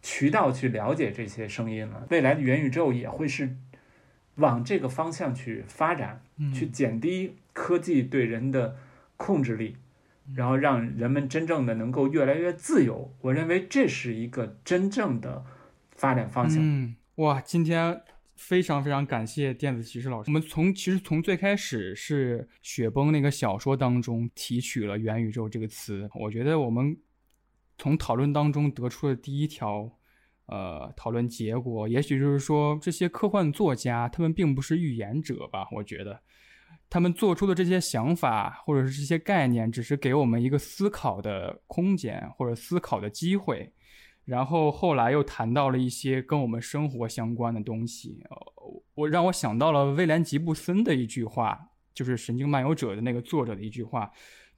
渠道去了解这些声音了。未来的元宇宙也会是往这个方向去发展，去减低科技对人的控制力，然后让人们真正的能够越来越自由。我认为这是一个真正的发展方向。嗯，哇，今天非常非常感谢电子骑士老师。我们从其实从最开始是雪崩那个小说当中提取了元宇宙这个词，我觉得我们从讨论当中得出的第一条。呃，讨论结果，也许就是说，这些科幻作家他们并不是预言者吧？我觉得，他们做出的这些想法或者是这些概念，只是给我们一个思考的空间或者思考的机会。然后后来又谈到了一些跟我们生活相关的东西，我让我想到了威廉吉布森的一句话，就是《神经漫游者》的那个作者的一句话，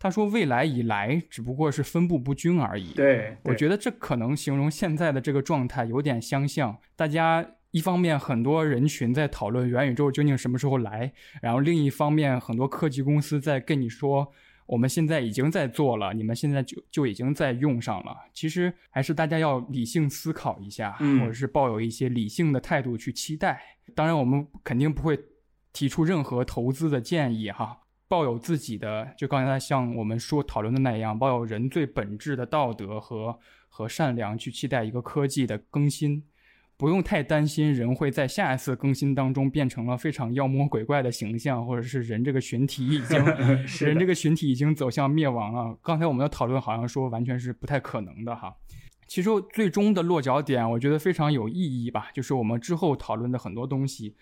他说：“未来以来只不过是分布不均而已。”对，我觉得这可能形容现在的这个状态有点相像。大家一方面很多人群在讨论元宇宙究竟什么时候来，然后另一方面很多科技公司在跟你说我们现在已经在做了，你们现在就就已经在用上了。其实还是大家要理性思考一下，嗯或者是抱有一些理性的态度去期待。当然，我们肯定不会提出任何投资的建议哈。抱有自己的，就刚才像我们说讨论的那样，抱有人最本质的道德和和善良去期待一个科技的更新，不用太担心人会在下一次更新当中变成了非常妖魔鬼怪的形象，或者是人这个群体已经 人这个群体已经走向灭亡了。刚才我们的讨论好像说完全是不太可能的哈。其实最终的落脚点，我觉得非常有意义吧，就是我们之后讨论的很多东西，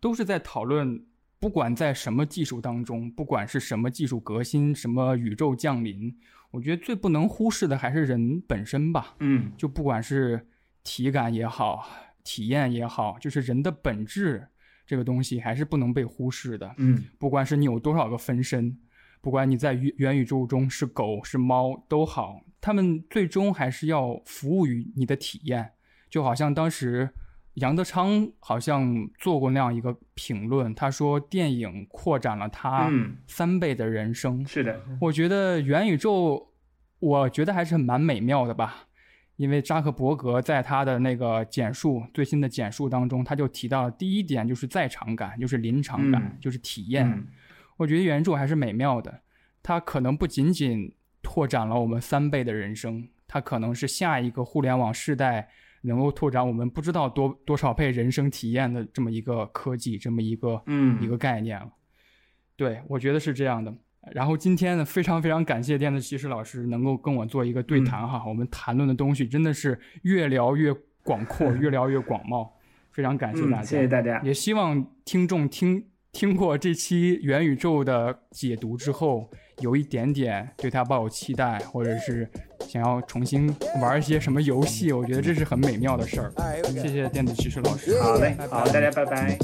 都是在讨论，不管在什么技术当中，不管是什么技术革新，什么宇宙降临，我觉得最不能忽视的还是人本身吧。嗯，就不管是体感也好，体验也好，就是人的本质这个东西还是不能被忽视的。嗯，不管是你有多少个分身，不管你在元元宇宙中是狗是猫都好，他们最终还是要服务于你的体验。就好像当时杨德昌好像做过那样一个评论，他说电影扩展了他嗯三倍的人生。是的，我觉得元宇宙，我觉得还是蛮美妙的吧。因为扎克伯格在他的那个简述最新的简述当中，他就提到了第一点就是在场感，就是临场感，嗯就是体验。嗯我觉得元宇宙还是美妙的，它可能不仅仅拓展了我们三倍的人生，它可能是下一个互联网时代能够拓展我们不知道多多少倍人生体验的这么一个科技，这么一个嗯一个概念了。对，我觉得是这样的。然后今天呢，非常非常感谢电子骑士老师能够跟我做一个对谈哈，我们谈论的东西真的是越聊越广阔，越聊越广袤，非常感谢大家，嗯，谢谢大家。也希望听众听听过这期元宇宙的解读之后，有一点点对它抱有期待，或者是想要重新玩一些什么游戏？我觉得这是很美妙的事儿。谢谢电子骑士老师。好嘞，好，大家拜拜。